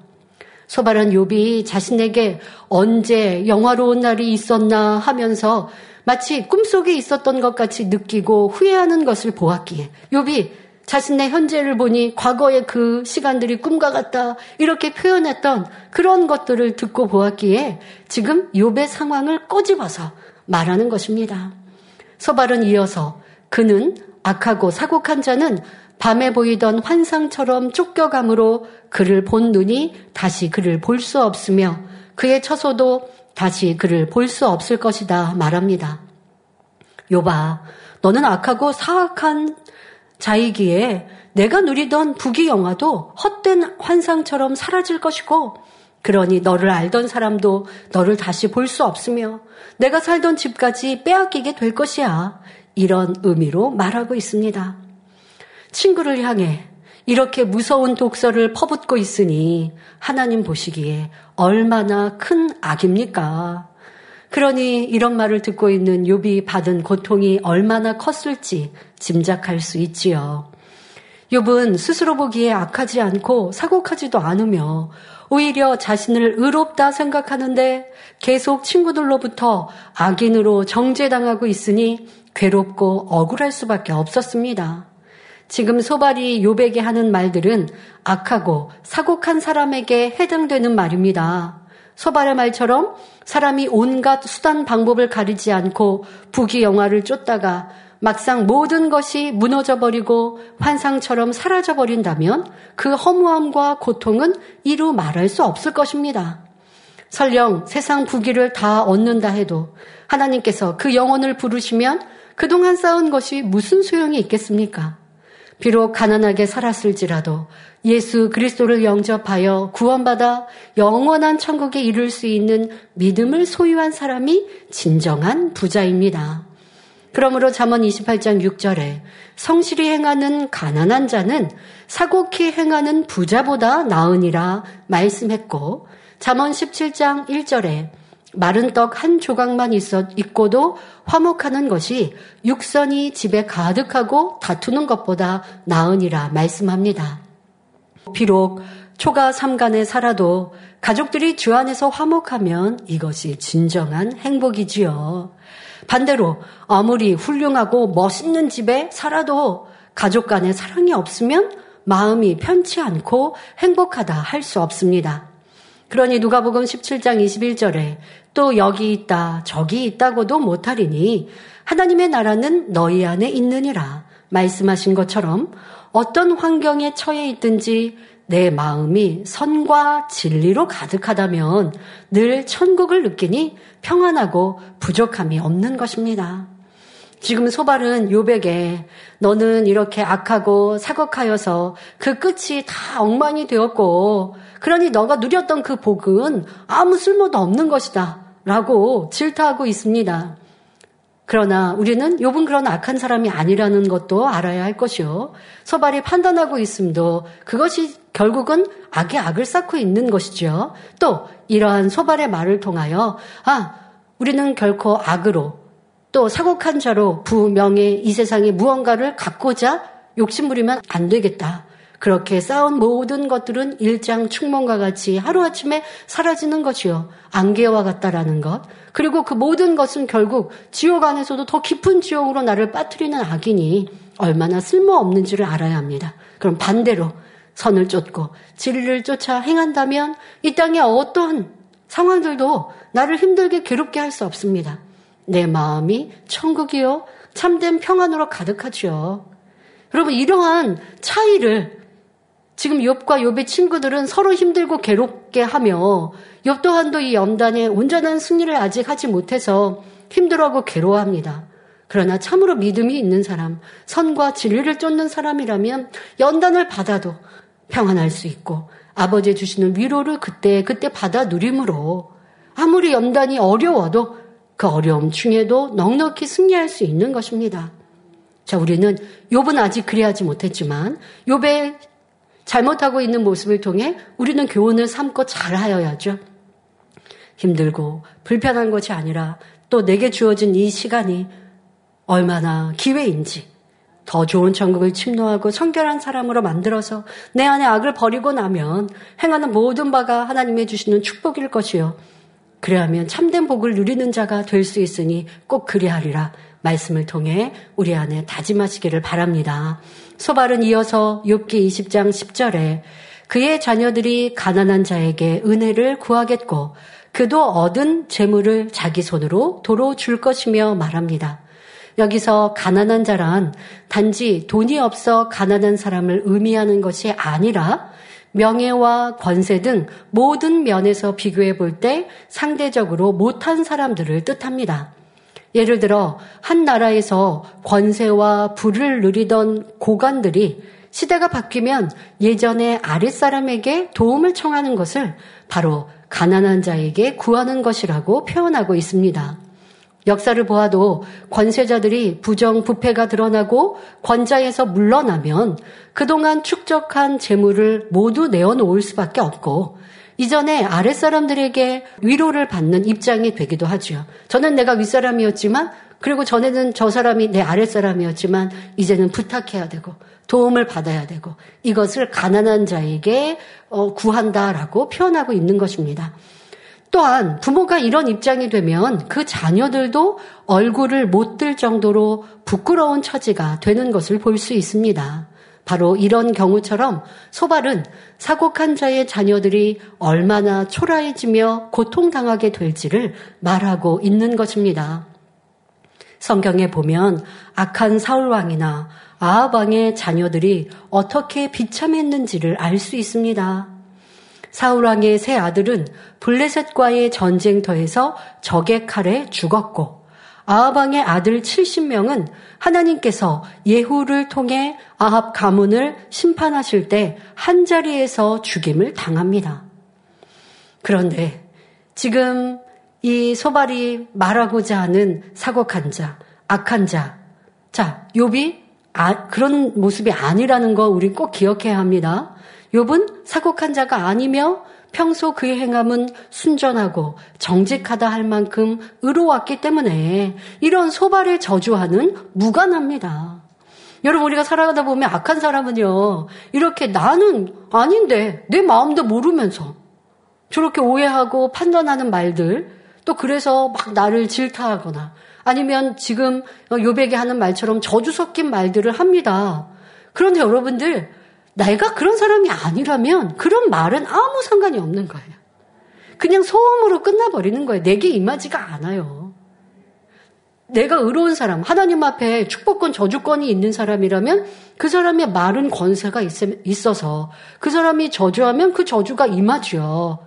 소발은 욥이 자신에게 언제 영화로운 날이 있었나 하면서 마치 꿈속에 있었던 것 같이 느끼고 후회하는 것을 보았기에 욥이 자신의 현재를 보니 과거의 그 시간들이 꿈과 같다 이렇게 표현했던 그런 것들을 듣고 보았기에 지금 욥의 상황을 꼬집어서 말하는 것입니다. 서발은 이어서 그는 악하고 사곡한 자는 밤에 보이던 환상처럼 쫓겨감으로 그를 본 눈이 다시 그를 볼 수 없으며 그의 처소도 다시 그를 볼 수 없을 것이다 말합니다. 요바, 너는 악하고 사악한 자이기에 내가 누리던 부귀 영화도 헛된 환상처럼 사라질 것이고 그러니 너를 알던 사람도 너를 다시 볼 수 없으며 내가 살던 집까지 빼앗기게 될 것이야. 이런 의미로 말하고 있습니다. 친구를 향해 이렇게 무서운 독서를 퍼붓고 있으니 하나님 보시기에 얼마나 큰 악입니까? 그러니 이런 말을 듣고 있는 욥이 받은 고통이 얼마나 컸을지 짐작할 수 있지요. 욥은 스스로 보기에 악하지 않고 사곡하지도 않으며 오히려 자신을 의롭다 생각하는데 계속 친구들로부터 악인으로 정죄당하고 있으니 괴롭고 억울할 수밖에 없었습니다. 지금 소발이 요백에 하는 말들은 악하고 사곡한 사람에게 해당되는 말입니다. 소발의 말처럼 사람이 온갖 수단 방법을 가리지 않고 부귀영화를 쫓다가 막상 모든 것이 무너져 버리고 환상처럼 사라져 버린다면 그 허무함과 고통은 이루 말할 수 없을 것입니다. 설령 세상 부귀를 다 얻는다 해도 하나님께서 그 영혼을 부르시면 그동안 쌓은 것이 무슨 소용이 있겠습니까? 비록 가난하게 살았을지라도 예수 그리스도를 영접하여 구원받아 영원한 천국에 이룰 수 있는 믿음을 소유한 사람이 진정한 부자입니다. 그러므로 잠언 28장 6절에 성실히 행하는 가난한 자는 사곡히 행하는 부자보다 나으니라 말씀했고 잠언 17장 1절에 마른 떡 한 조각만 있어 있고도 화목하는 것이 육선이 집에 가득하고 다투는 것보다 나으니라 말씀합니다. 비록 초가 삼간에 살아도 가족들이 주 안에서 화목하면 이것이 진정한 행복이지요. 반대로 아무리 훌륭하고 멋있는 집에 살아도 가족 간에 사랑이 없으면 마음이 편치 않고 행복하다 할 수 없습니다. 그러니 누가복음 17장 21절에 또 여기 있다 저기 있다고도 못하리니 하나님의 나라는 너희 안에 있느니라 말씀하신 것처럼 어떤 환경에 처해 있든지 내 마음이 선과 진리로 가득하다면 늘 천국을 느끼니 평안하고 부족함이 없는 것입니다. 지금 소발은 요백에 너는 이렇게 악하고 사곡하여서 그 끝이 다 엉망이 되었고 그러니 너가 누렸던 그 복은 아무 쓸모도 없는 것이다 라고 질타하고 있습니다. 그러나 우리는 욥은 그런 악한 사람이 아니라는 것도 알아야 할 것이요. 소발이 판단하고 있음도 그것이 결국은 악의 악을 쌓고 있는 것이죠. 또 이러한 소발의 말을 통하여 아 우리는 결코 악으로 또 사곡한 자로 부명예 이 세상에 무언가를 갖고자 욕심부리면 안 되겠다. 그렇게 쌓은 모든 것들은 일장 충mon과 같이 하루아침에 사라지는 것이요. 안개와 같다라는 것. 그리고 그 모든 것은 결국 지옥 안에서도 더 깊은 지옥으로 나를 빠뜨리는 악이니 얼마나 쓸모없는지를 알아야 합니다. 그럼 반대로 선을 쫓고 진리를 쫓아 행한다면 이 땅의 어떠한 상황들도 나를 힘들게 괴롭게 할 수 없습니다. 내 마음이 천국이요 참된 평안으로 가득하지요. 여러분 이러한 차이를 지금 욥과 욥의 친구들은 서로 힘들고 괴롭게 하며 욥 또한도 이 연단에 온전한 승리를 아직 하지 못해서 힘들어하고 괴로워합니다. 그러나 참으로 믿음이 있는 사람, 선과 진리를 쫓는 사람이라면 연단을 받아도 평안할 수 있고 아버지 주시는 위로를 그때 그때 받아 누림으로 아무리 연단이 어려워도 그 어려움 중에도 넉넉히 승리할 수 있는 것입니다. 자, 우리는 욥은 아직 그리하지 못했지만 욥의 잘못하고 있는 모습을 통해 우리는 교훈을 삼고 잘하여야죠. 힘들고 불편한 것이 아니라 또 내게 주어진 이 시간이 얼마나 기회인지 더 좋은 천국을 침노하고 성결한 사람으로 만들어서 내 안에 악을 버리고 나면 행하는 모든 바가 하나님의 주시는 축복일 것이요. 그래야하면 참된 복을 누리는 자가 될 수 있으니 꼭 그리하리라 말씀을 통해 우리 안에 다짐하시기를 바랍니다. 소발은 이어서 욥기 20장 10절에 그의 자녀들이 가난한 자에게 은혜를 구하겠고 그도 얻은 재물을 자기 손으로 도로 줄 것이며 말합니다. 여기서 가난한 자란 단지 돈이 없어 가난한 사람을 의미하는 것이 아니라 명예와 권세 등 모든 면에서 비교해 볼 때 상대적으로 못한 사람들을 뜻합니다. 예를 들어 한 나라에서 권세와 부를 누리던 고관들이 시대가 바뀌면 예전의 아랫사람에게 도움을 청하는 것을 바로 가난한 자에게 구하는 것이라고 표현하고 있습니다. 역사를 보아도 권세자들이 부정 부패가 드러나고 권자에서 물러나면 그동안 축적한 재물을 모두 내어놓을 수밖에 없고 이전에 아랫사람들에게 위로를 받는 입장이 되기도 하죠. 저는 내가 윗사람이었지만 그리고 전에는 저 사람이 내 아랫사람이었지만 이제는 부탁해야 되고 도움을 받아야 되고 이것을 가난한 자에게 어, 구한다라고 표현하고 있는 것입니다. 또한 부모가 이런 입장이 되면 그 자녀들도 얼굴을 못 들 정도로 부끄러운 처지가 되는 것을 볼 수 있습니다. 바로 이런 경우처럼 소발은 사곡한 자의 자녀들이 얼마나 초라해지며 고통당하게 될지를 말하고 있는 것입니다. 성경에 보면 악한 사울왕이나 아합왕의 자녀들이 어떻게 비참했는지를 알 수 있습니다. 사울왕의 세 아들은 블레셋과의 전쟁터에서 적의 칼에 죽었고 아합왕의 아들 70명은 하나님께서 예후를 통해 아합 가문을 심판하실 때 한자리에서 죽임을 당합니다. 그런데 지금 이 소발이 말하고자 하는 사곡한 자, 악한 자, 자, 욥이 아, 그런 모습이 아니라는 거 우리 꼭 기억해야 합니다. 욥은 사곡한 자가 아니며 평소 그의 행함은 순전하고 정직하다 할 만큼 의로웠기 때문에 이런 소발을 저주하는 무관합니다. 여러분 우리가 살아가다 보면 악한 사람은요 이렇게 나는 아닌데 내 마음도 모르면서 저렇게 오해하고 판단하는 말들 또 그래서 막 나를 질타하거나 아니면 지금 요백이 하는 말처럼 저주 섞인 말들을 합니다. 그런데 여러분들 내가 그런 사람이 아니라면 그런 말은 아무 상관이 없는 거예요. 그냥 소음으로 끝나버리는 거예요. 내게 임하지가 않아요. 내가 의로운 사람, 하나님 앞에 축복권, 저주권이 있는 사람이라면 그 사람의 말은 권세가 있어서 그 사람이 저주하면 그 저주가 임하죠.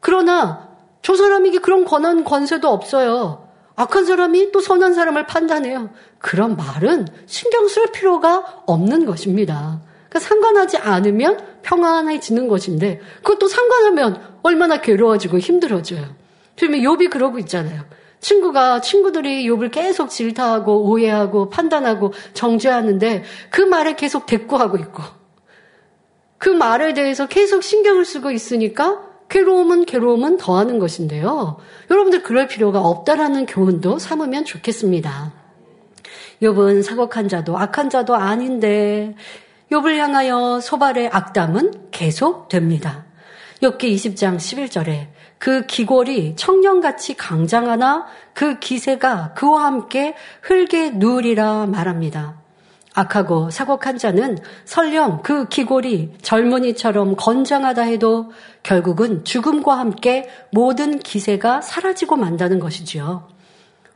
그러나 저 사람에게 그런 권한, 권세도 없어요. 악한 사람이 또 선한 사람을 판단해요. 그런 말은 신경 쓸 필요가 없는 것입니다. 그러니까 상관하지 않으면 평안해지는 것인데 그것도 상관하면 얼마나 괴로워지고 힘들어져요. 지금 욥이 그러고 있잖아요. 친구가 친구들이 욥을 계속 질타하고 오해하고 판단하고 정죄하는데 그 말에 계속 대꾸하고 있고 그 말에 대해서 계속 신경을 쓰고 있으니까 괴로움은 괴로움은 더하는 것인데요. 여러분들 그럴 필요가 없다라는 교훈도 삼으면 좋겠습니다. 욥은 사곡한 자도 악한 자도 아닌데 욥을 향하여 소발의 악담은 계속됩니다. 욥기 20장 11절에 그 기골이 청년같이 강장하나 그 기세가 그와 함께 흙에 누우리라 말합니다. 악하고 사곡한 자는 설령 그 기골이 젊은이처럼 건장하다 해도 결국은 죽음과 함께 모든 기세가 사라지고 만다는 것이지요.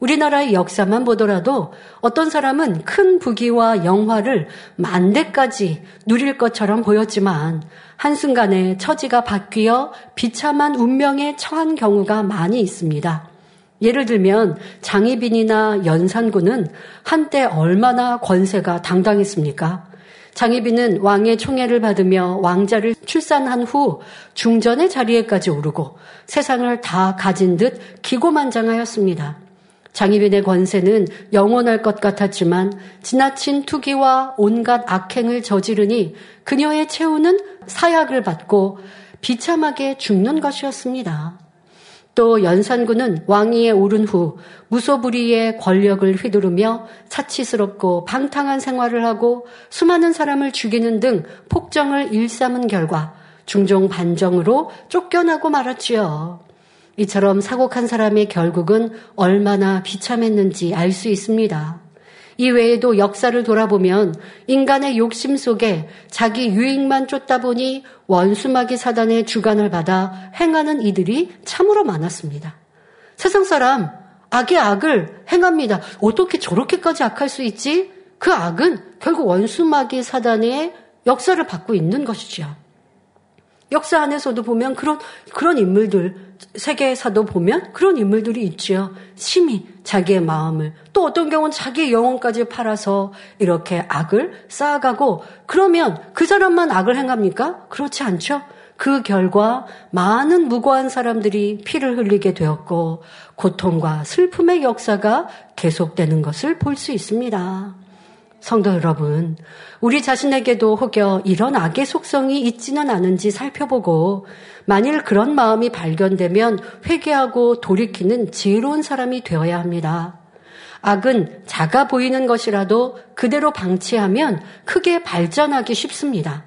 우리나라의 역사만 보더라도 어떤 사람은 큰 부귀와 영화를 만대까지 누릴 것처럼 보였지만 한순간에 처지가 바뀌어 비참한 운명에 처한 경우가 많이 있습니다. 예를 들면 장희빈이나 연산군은 한때 얼마나 권세가 당당했습니까? 장희빈은 왕의 총애를 받으며 왕자를 출산한 후 중전의 자리에까지 오르고 세상을 다 가진 듯 기고만장하였습니다. 장희빈의 권세는 영원할 것 같았지만 지나친 투기와 온갖 악행을 저지르니 그녀의 최후는 사약을 받고 비참하게 죽는 것이었습니다. 또 연산군은 왕위에 오른 후 무소불위의 권력을 휘두르며 사치스럽고 방탕한 생활을 하고 수많은 사람을 죽이는 등 폭정을 일삼은 결과 중종 반정으로 쫓겨나고 말았지요. 이처럼 사곡한 사람의 결국은 얼마나 비참했는지 알 수 있습니다. 이 외에도 역사를 돌아보면 인간의 욕심 속에 자기 유익만 쫓다 보니 원수마귀 사단의 주관을 받아 행하는 이들이 참으로 많았습니다. 세상 사람 악의 악을 행합니다. 어떻게 저렇게까지 악할 수 있지? 그 악은 결국 원수마귀 사단의 역사를 받고 있는 것이지요. 역사 안에서도 보면 그런 그런 인물들 세계에서도 보면 그런 인물들이 있지요. 심히 자기의 마음을 또 어떤 경우는 자기의 영혼까지 팔아서 이렇게 악을 쌓아가고 그러면 그 사람만 악을 행합니까? 그렇지 않죠. 그 결과 많은 무고한 사람들이 피를 흘리게 되었고 고통과 슬픔의 역사가 계속되는 것을 볼 수 있습니다. 성도 여러분, 우리 자신에게도 혹여 이런 악의 속성이 있지는 않은지 살펴보고 만일 그런 마음이 발견되면 회개하고 돌이키는 지혜로운 사람이 되어야 합니다. 악은 작아 보이는 것이라도 그대로 방치하면 크게 발전하기 쉽습니다.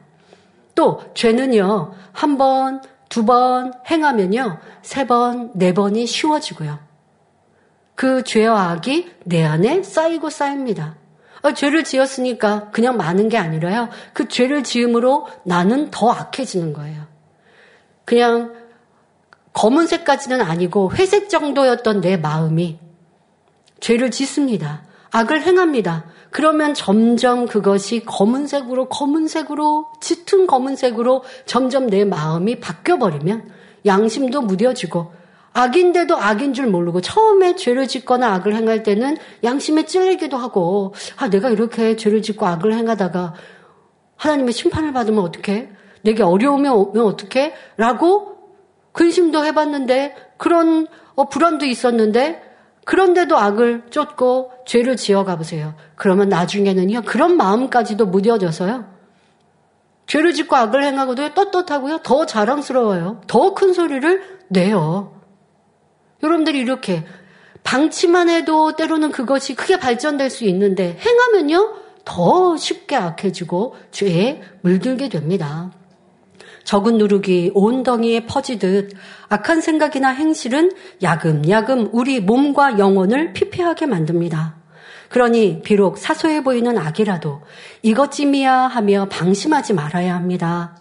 또 죄는요, 한 번, 두 번 행하면요, 세 번, 네 번이 쉬워지고요. 그 죄와 악이 내 안에 쌓이고 쌓입니다. 아, 죄를 지었으니까 그냥 많은 게 아니라요. 그 죄를 지음으로 나는 더 악해지는 거예요. 그냥 검은색까지는 아니고 회색 정도였던 내 마음이 죄를 짓습니다. 악을 행합니다. 그러면 점점 그것이 검은색으로 검은색으로 짙은 검은색으로 점점 내 마음이 바뀌어 버리면 양심도 무뎌지고 악인데도 악인 줄 모르고 처음에 죄를 짓거나 악을 행할 때는 양심에 찔리기도 하고 아 내가 이렇게 죄를 짓고 악을 행하다가 하나님의 심판을 받으면 어떡해? 내게 어려움이 오면 어떡해? 라고 근심도 해봤는데 그런 어, 불안도 있었는데 그런데도 악을 쫓고 죄를 지어가 보세요. 그러면 나중에는요 그런 마음까지도 무뎌져서요 죄를 짓고 악을 행하고도 떳떳하고요 더 자랑스러워요. 더 큰 소리를 내요. 여러분들이 이렇게 방치만 해도 때로는 그것이 크게 발전될 수 있는데 행하면요 더 쉽게 악해지고 죄에 물들게 됩니다. 적은 누룩이 온 덩이에 퍼지듯 악한 생각이나 행실은 야금야금 우리 몸과 영혼을 피폐하게 만듭니다. 그러니 비록 사소해 보이는 악이라도 이것쯤이야 하며 방심하지 말아야 합니다.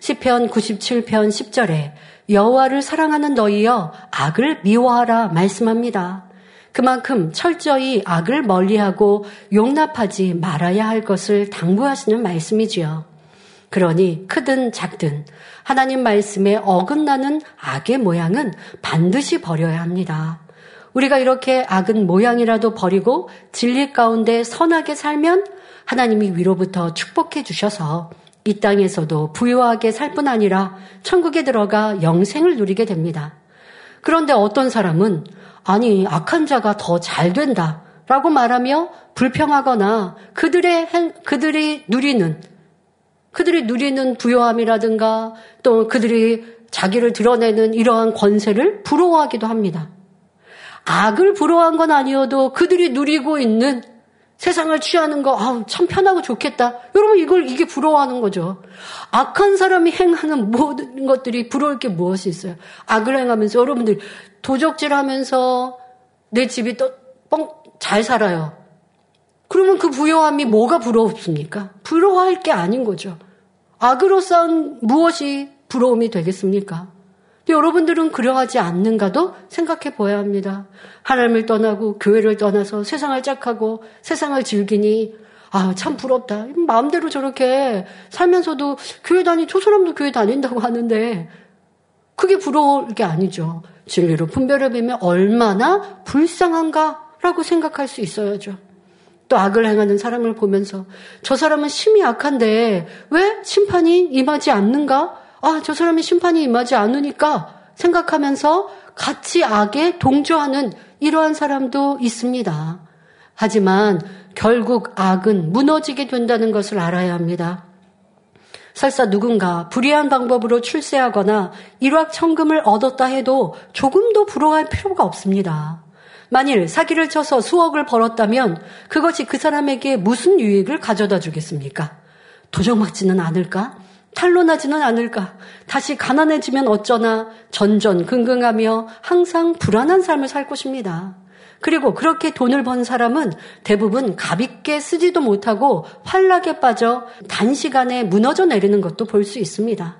시편 97편 10절에 여호와를 사랑하는 너희여 악을 미워하라 말씀합니다. 그만큼 철저히 악을 멀리하고 용납하지 말아야 할 것을 당부하시는 말씀이지요. 그러니 크든 작든 하나님 말씀에 어긋나는 악의 모양은 반드시 버려야 합니다. 우리가 이렇게 악은 모양이라도 버리고 진리 가운데 선하게 살면 하나님이 위로부터 축복해 주셔서 이 땅에서도 부유하게 살 뿐 아니라 천국에 들어가 영생을 누리게 됩니다. 그런데 어떤 사람은 아니 악한 자가 더 잘 된다 라고 말하며 불평하거나 그들의 그들이 누리는 그들이 누리는 부요함이라든가 또 그들이 자기를 드러내는 이러한 권세를 부러워하기도 합니다. 악을 부러워한 건 아니어도 그들이 누리고 있는 세상을 취하는 거, 아우, 참 편하고 좋겠다. 여러분, 이걸, 이게 부러워하는 거죠. 악한 사람이 행하는 모든 것들이 부러울 게 무엇이 있어요? 악을 행하면서 여러분들 도적질 하면서 내 집이 또 뻥, 잘 살아요. 그러면 그 부여함이 뭐가 부러웠습니까? 부러워할 게 아닌 거죠. 악으로 쌓은 무엇이 부러움이 되겠습니까? 여러분들은 그러하지 않는가도 생각해 보아야 합니다. 하나님을 떠나고 교회를 떠나서 세상을 짝하고 세상을 즐기니 아, 참 부럽다. 마음대로 저렇게 살면서도 교회 다니, 저 사람도 교회 다닌다고 하는데 그게 부러울 게 아니죠. 진리로 분별해 보면 얼마나 불쌍한가라고 생각할 수 있어야죠. 또 악을 행하는 사람을 보면서 저 사람은 심히 악한데 왜 심판이 임하지 않는가? 아, 저 사람이 심판이 임하지 않으니까 생각하면서 같이 악에 동조하는 이러한 사람도 있습니다. 하지만 결국 악은 무너지게 된다는 것을 알아야 합니다. 설사 누군가 불의한 방법으로 출세하거나 일확천금을 얻었다 해도 조금도 부러워할 필요가 없습니다. 만일 사기를 쳐서 수억을 벌었다면 그것이 그 사람에게 무슨 유익을 가져다 주겠습니까? 도적맞지는 않을까? 탄로나지는 않을까? 다시 가난해지면 어쩌나 전전긍긍하며 항상 불안한 삶을 살 것입니다. 그리고 그렇게 돈을 번 사람은 대부분 가볍게 쓰지도 못하고 환락에 빠져 단시간에 무너져 내리는 것도 볼 수 있습니다.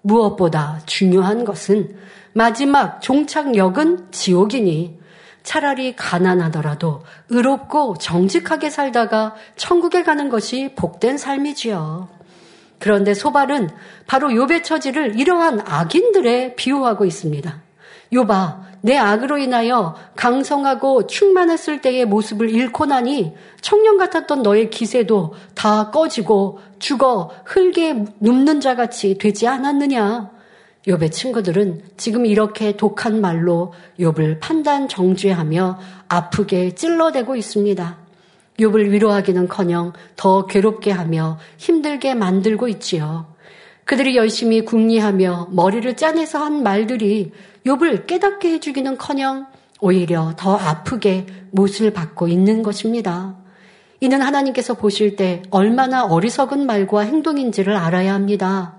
무엇보다 중요한 것은 마지막 종착역은 지옥이니 차라리 가난하더라도 의롭고 정직하게 살다가 천국에 가는 것이 복된 삶이지요. 그런데 소발은 바로 욥의 처지를 이러한 악인들에 비유하고 있습니다. 욥아, 내 악으로 인하여 강성하고 충만했을 때의 모습을 잃고 나니 청년 같았던 너의 기세도 다 꺼지고 죽어 흙에 눕는 자 같이 되지 않았느냐? 욥의 친구들은 지금 이렇게 독한 말로 욥을 판단 정죄하며 아프게 찔러대고 있습니다. 욥을 위로하기는커녕 더 괴롭게 하며 힘들게 만들고 있지요. 그들이 열심히 궁리하며 머리를 짜내서 한 말들이 욥을 깨닫게 해주기는커녕 오히려 더 아프게 못을 받고 있는 것입니다. 이는 하나님께서 보실 때 얼마나 어리석은 말과 행동인지를 알아야 합니다.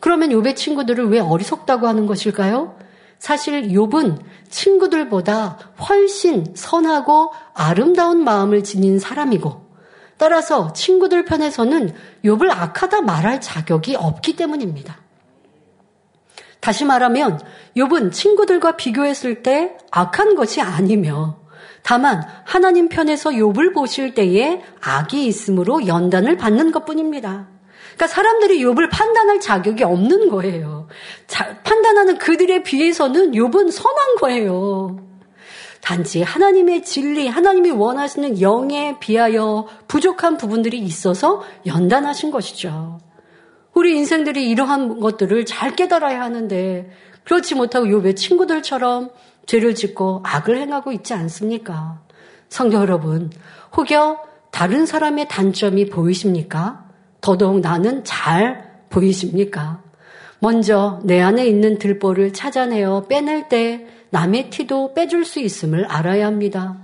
그러면 욥의 친구들을 왜 어리석다고 하는 것일까요? 사실 욥은 친구들보다 훨씬 선하고 아름다운 마음을 지닌 사람이고 따라서 친구들 편에서는 욥을 악하다 말할 자격이 없기 때문입니다. 다시 말하면 욥은 친구들과 비교했을 때 악한 것이 아니며 다만 하나님 편에서 욥을 보실 때에 악이 있으므로 연단을 받는 것뿐입니다. 그러니까 사람들이 욥을 판단할 자격이 없는 거예요. 자, 판단하는 그들에 비해서는 욥은 선한 거예요. 단지 하나님의 진리, 하나님이 원하시는 영에 비하여 부족한 부분들이 있어서 연단하신 것이죠. 우리 인생들이 이러한 것들을 잘 깨달아야 하는데 그렇지 못하고 욥의 친구들처럼 죄를 짓고 악을 행하고 있지 않습니까? 성도 여러분, 혹여 다른 사람의 단점이 보이십니까? 더더욱 나는 잘 보이십니까? 먼저 내 안에 있는 들보를 찾아내어 빼낼 때 남의 티도 빼줄 수 있음을 알아야 합니다.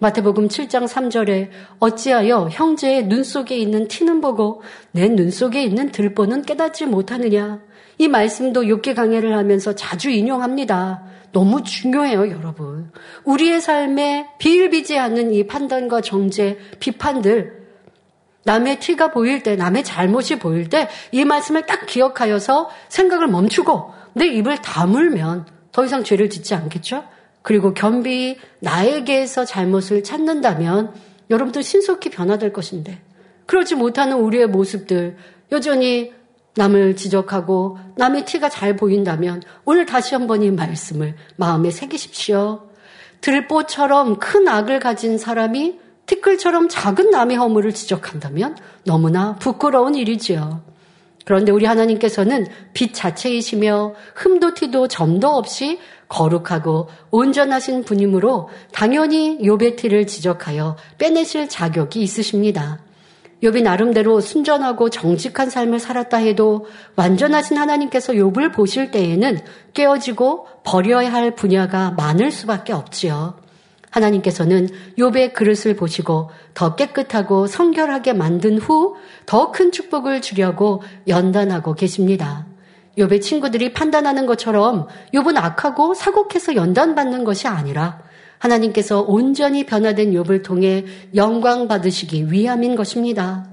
마태복음 7장 3절에 어찌하여 형제의 눈 속에 있는 티는 보고 내 눈 속에 있는 들보는 깨닫지 못하느냐. 이 말씀도 욕계 강해를 하면서 자주 인용합니다. 너무 중요해요, 여러분. 우리의 삶에 비일비재 않는 이 판단과 정죄, 비판들 남의 티가 보일 때, 남의 잘못이 보일 때 이 말씀을 딱 기억하여서 생각을 멈추고 내 입을 다물면 더 이상 죄를 짓지 않겠죠? 그리고 겸비 나에게서 잘못을 찾는다면 여러분들 신속히 변화될 것인데 그렇지 못하는 우리의 모습들 여전히 남을 지적하고 남의 티가 잘 보인다면 오늘 다시 한번 이 말씀을 마음에 새기십시오. 들보처럼 큰 악을 가진 사람이 티끌처럼 작은 남의 허물을 지적한다면 너무나 부끄러운 일이지요. 그런데 우리 하나님께서는 빛 자체이시며 흠도 티도 점도 없이 거룩하고 온전하신 분이므로 당연히 요의 티를 지적하여 빼내실 자격이 있으십니다. 욥이 나름대로 순전하고 정직한 삶을 살았다 해도 완전하신 하나님께서 욥을 보실 때에는 깨어지고 버려야 할 분야가 많을 수밖에 없지요. 하나님께서는 욥의 그릇을 보시고 더 깨끗하고 성결하게 만든 후 더 큰 축복을 주려고 연단하고 계십니다. 욥의 친구들이 판단하는 것처럼 욥은 악하고 사곡해서 연단받는 것이 아니라 하나님께서 온전히 변화된 욥을 통해 영광 받으시기 위함인 것입니다.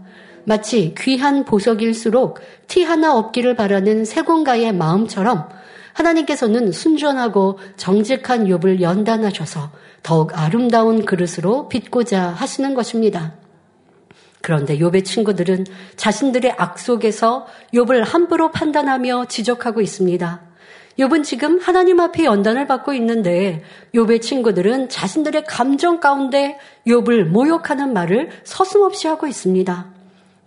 마치 귀한 보석일수록 티 하나 없기를 바라는 세공가의 마음처럼 하나님께서는 순전하고 정직한 욥을 연단하셔서 더욱 아름다운 그릇으로 빚고자 하시는 것입니다. 그런데 욥의 친구들은 자신들의 악 속에서 욥을 함부로 판단하며 지적하고 있습니다. 욥은 지금 하나님 앞에 연단을 받고 있는데 욥의 친구들은 자신들의 감정 가운데 욥을 모욕하는 말을 서슴없이 하고 있습니다.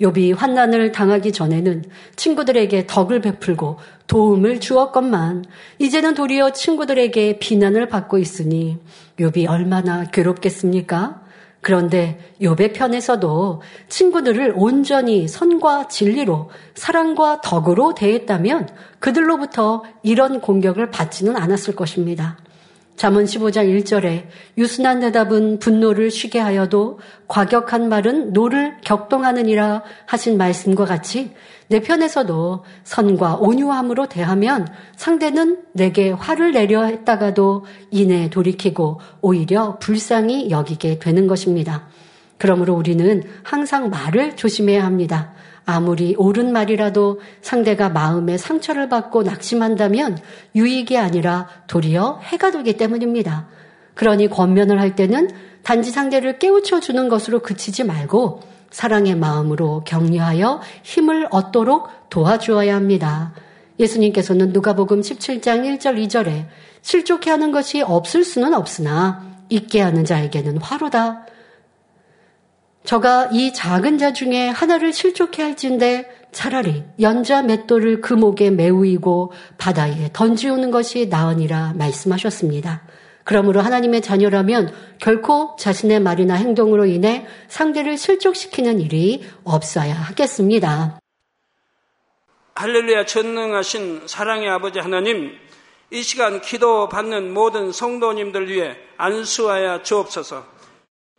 욥이 환난을 당하기 전에는 친구들에게 덕을 베풀고 도움을 주었건만 이제는 도리어 친구들에게 비난을 받고 있으니 욥이 얼마나 괴롭겠습니까? 그런데 욥의 편에서도 친구들을 온전히 선과 진리로 사랑과 덕으로 대했다면 그들로부터 이런 공격을 받지는 않았을 것입니다. 잠언 15장 1절에 유순한 대답은 분노를 쉬게 하여도 과격한 말은 노를 격동하느니라 하신 말씀과 같이 내 편에서도 선과 온유함으로 대하면 상대는 내게 화를 내려 했다가도 이내 돌이키고 오히려 불쌍히 여기게 되는 것입니다. 그러므로 우리는 항상 말을 조심해야 합니다. 아무리 옳은 말이라도 상대가 마음에 상처를 받고 낙심한다면 유익이 아니라 도리어 해가 되기 때문입니다. 그러니 권면을 할 때는 단지 상대를 깨우쳐 주는 것으로 그치지 말고 사랑의 마음으로 격려하여 힘을 얻도록 도와주어야 합니다. 예수님께서는 누가복음 17장 1절 2절에 실족해 하는 것이 없을 수는 없으나 있게 하는 자에게는 화로다. 저가 이 작은 자 중에 하나를 실족해 할진데 차라리 연자 맷돌을 그 목에 메우이고 바다에 던지오는 것이 나으니라 말씀하셨습니다. 그러므로 하나님의 자녀라면 결코 자신의 말이나 행동으로 인해 상대를 실족시키는 일이 없어야 하겠습니다. 할렐루야 전능하신 사랑의 아버지 하나님, 이 시간 기도 받는 모든 성도님들 위해 안수하여 주옵소서.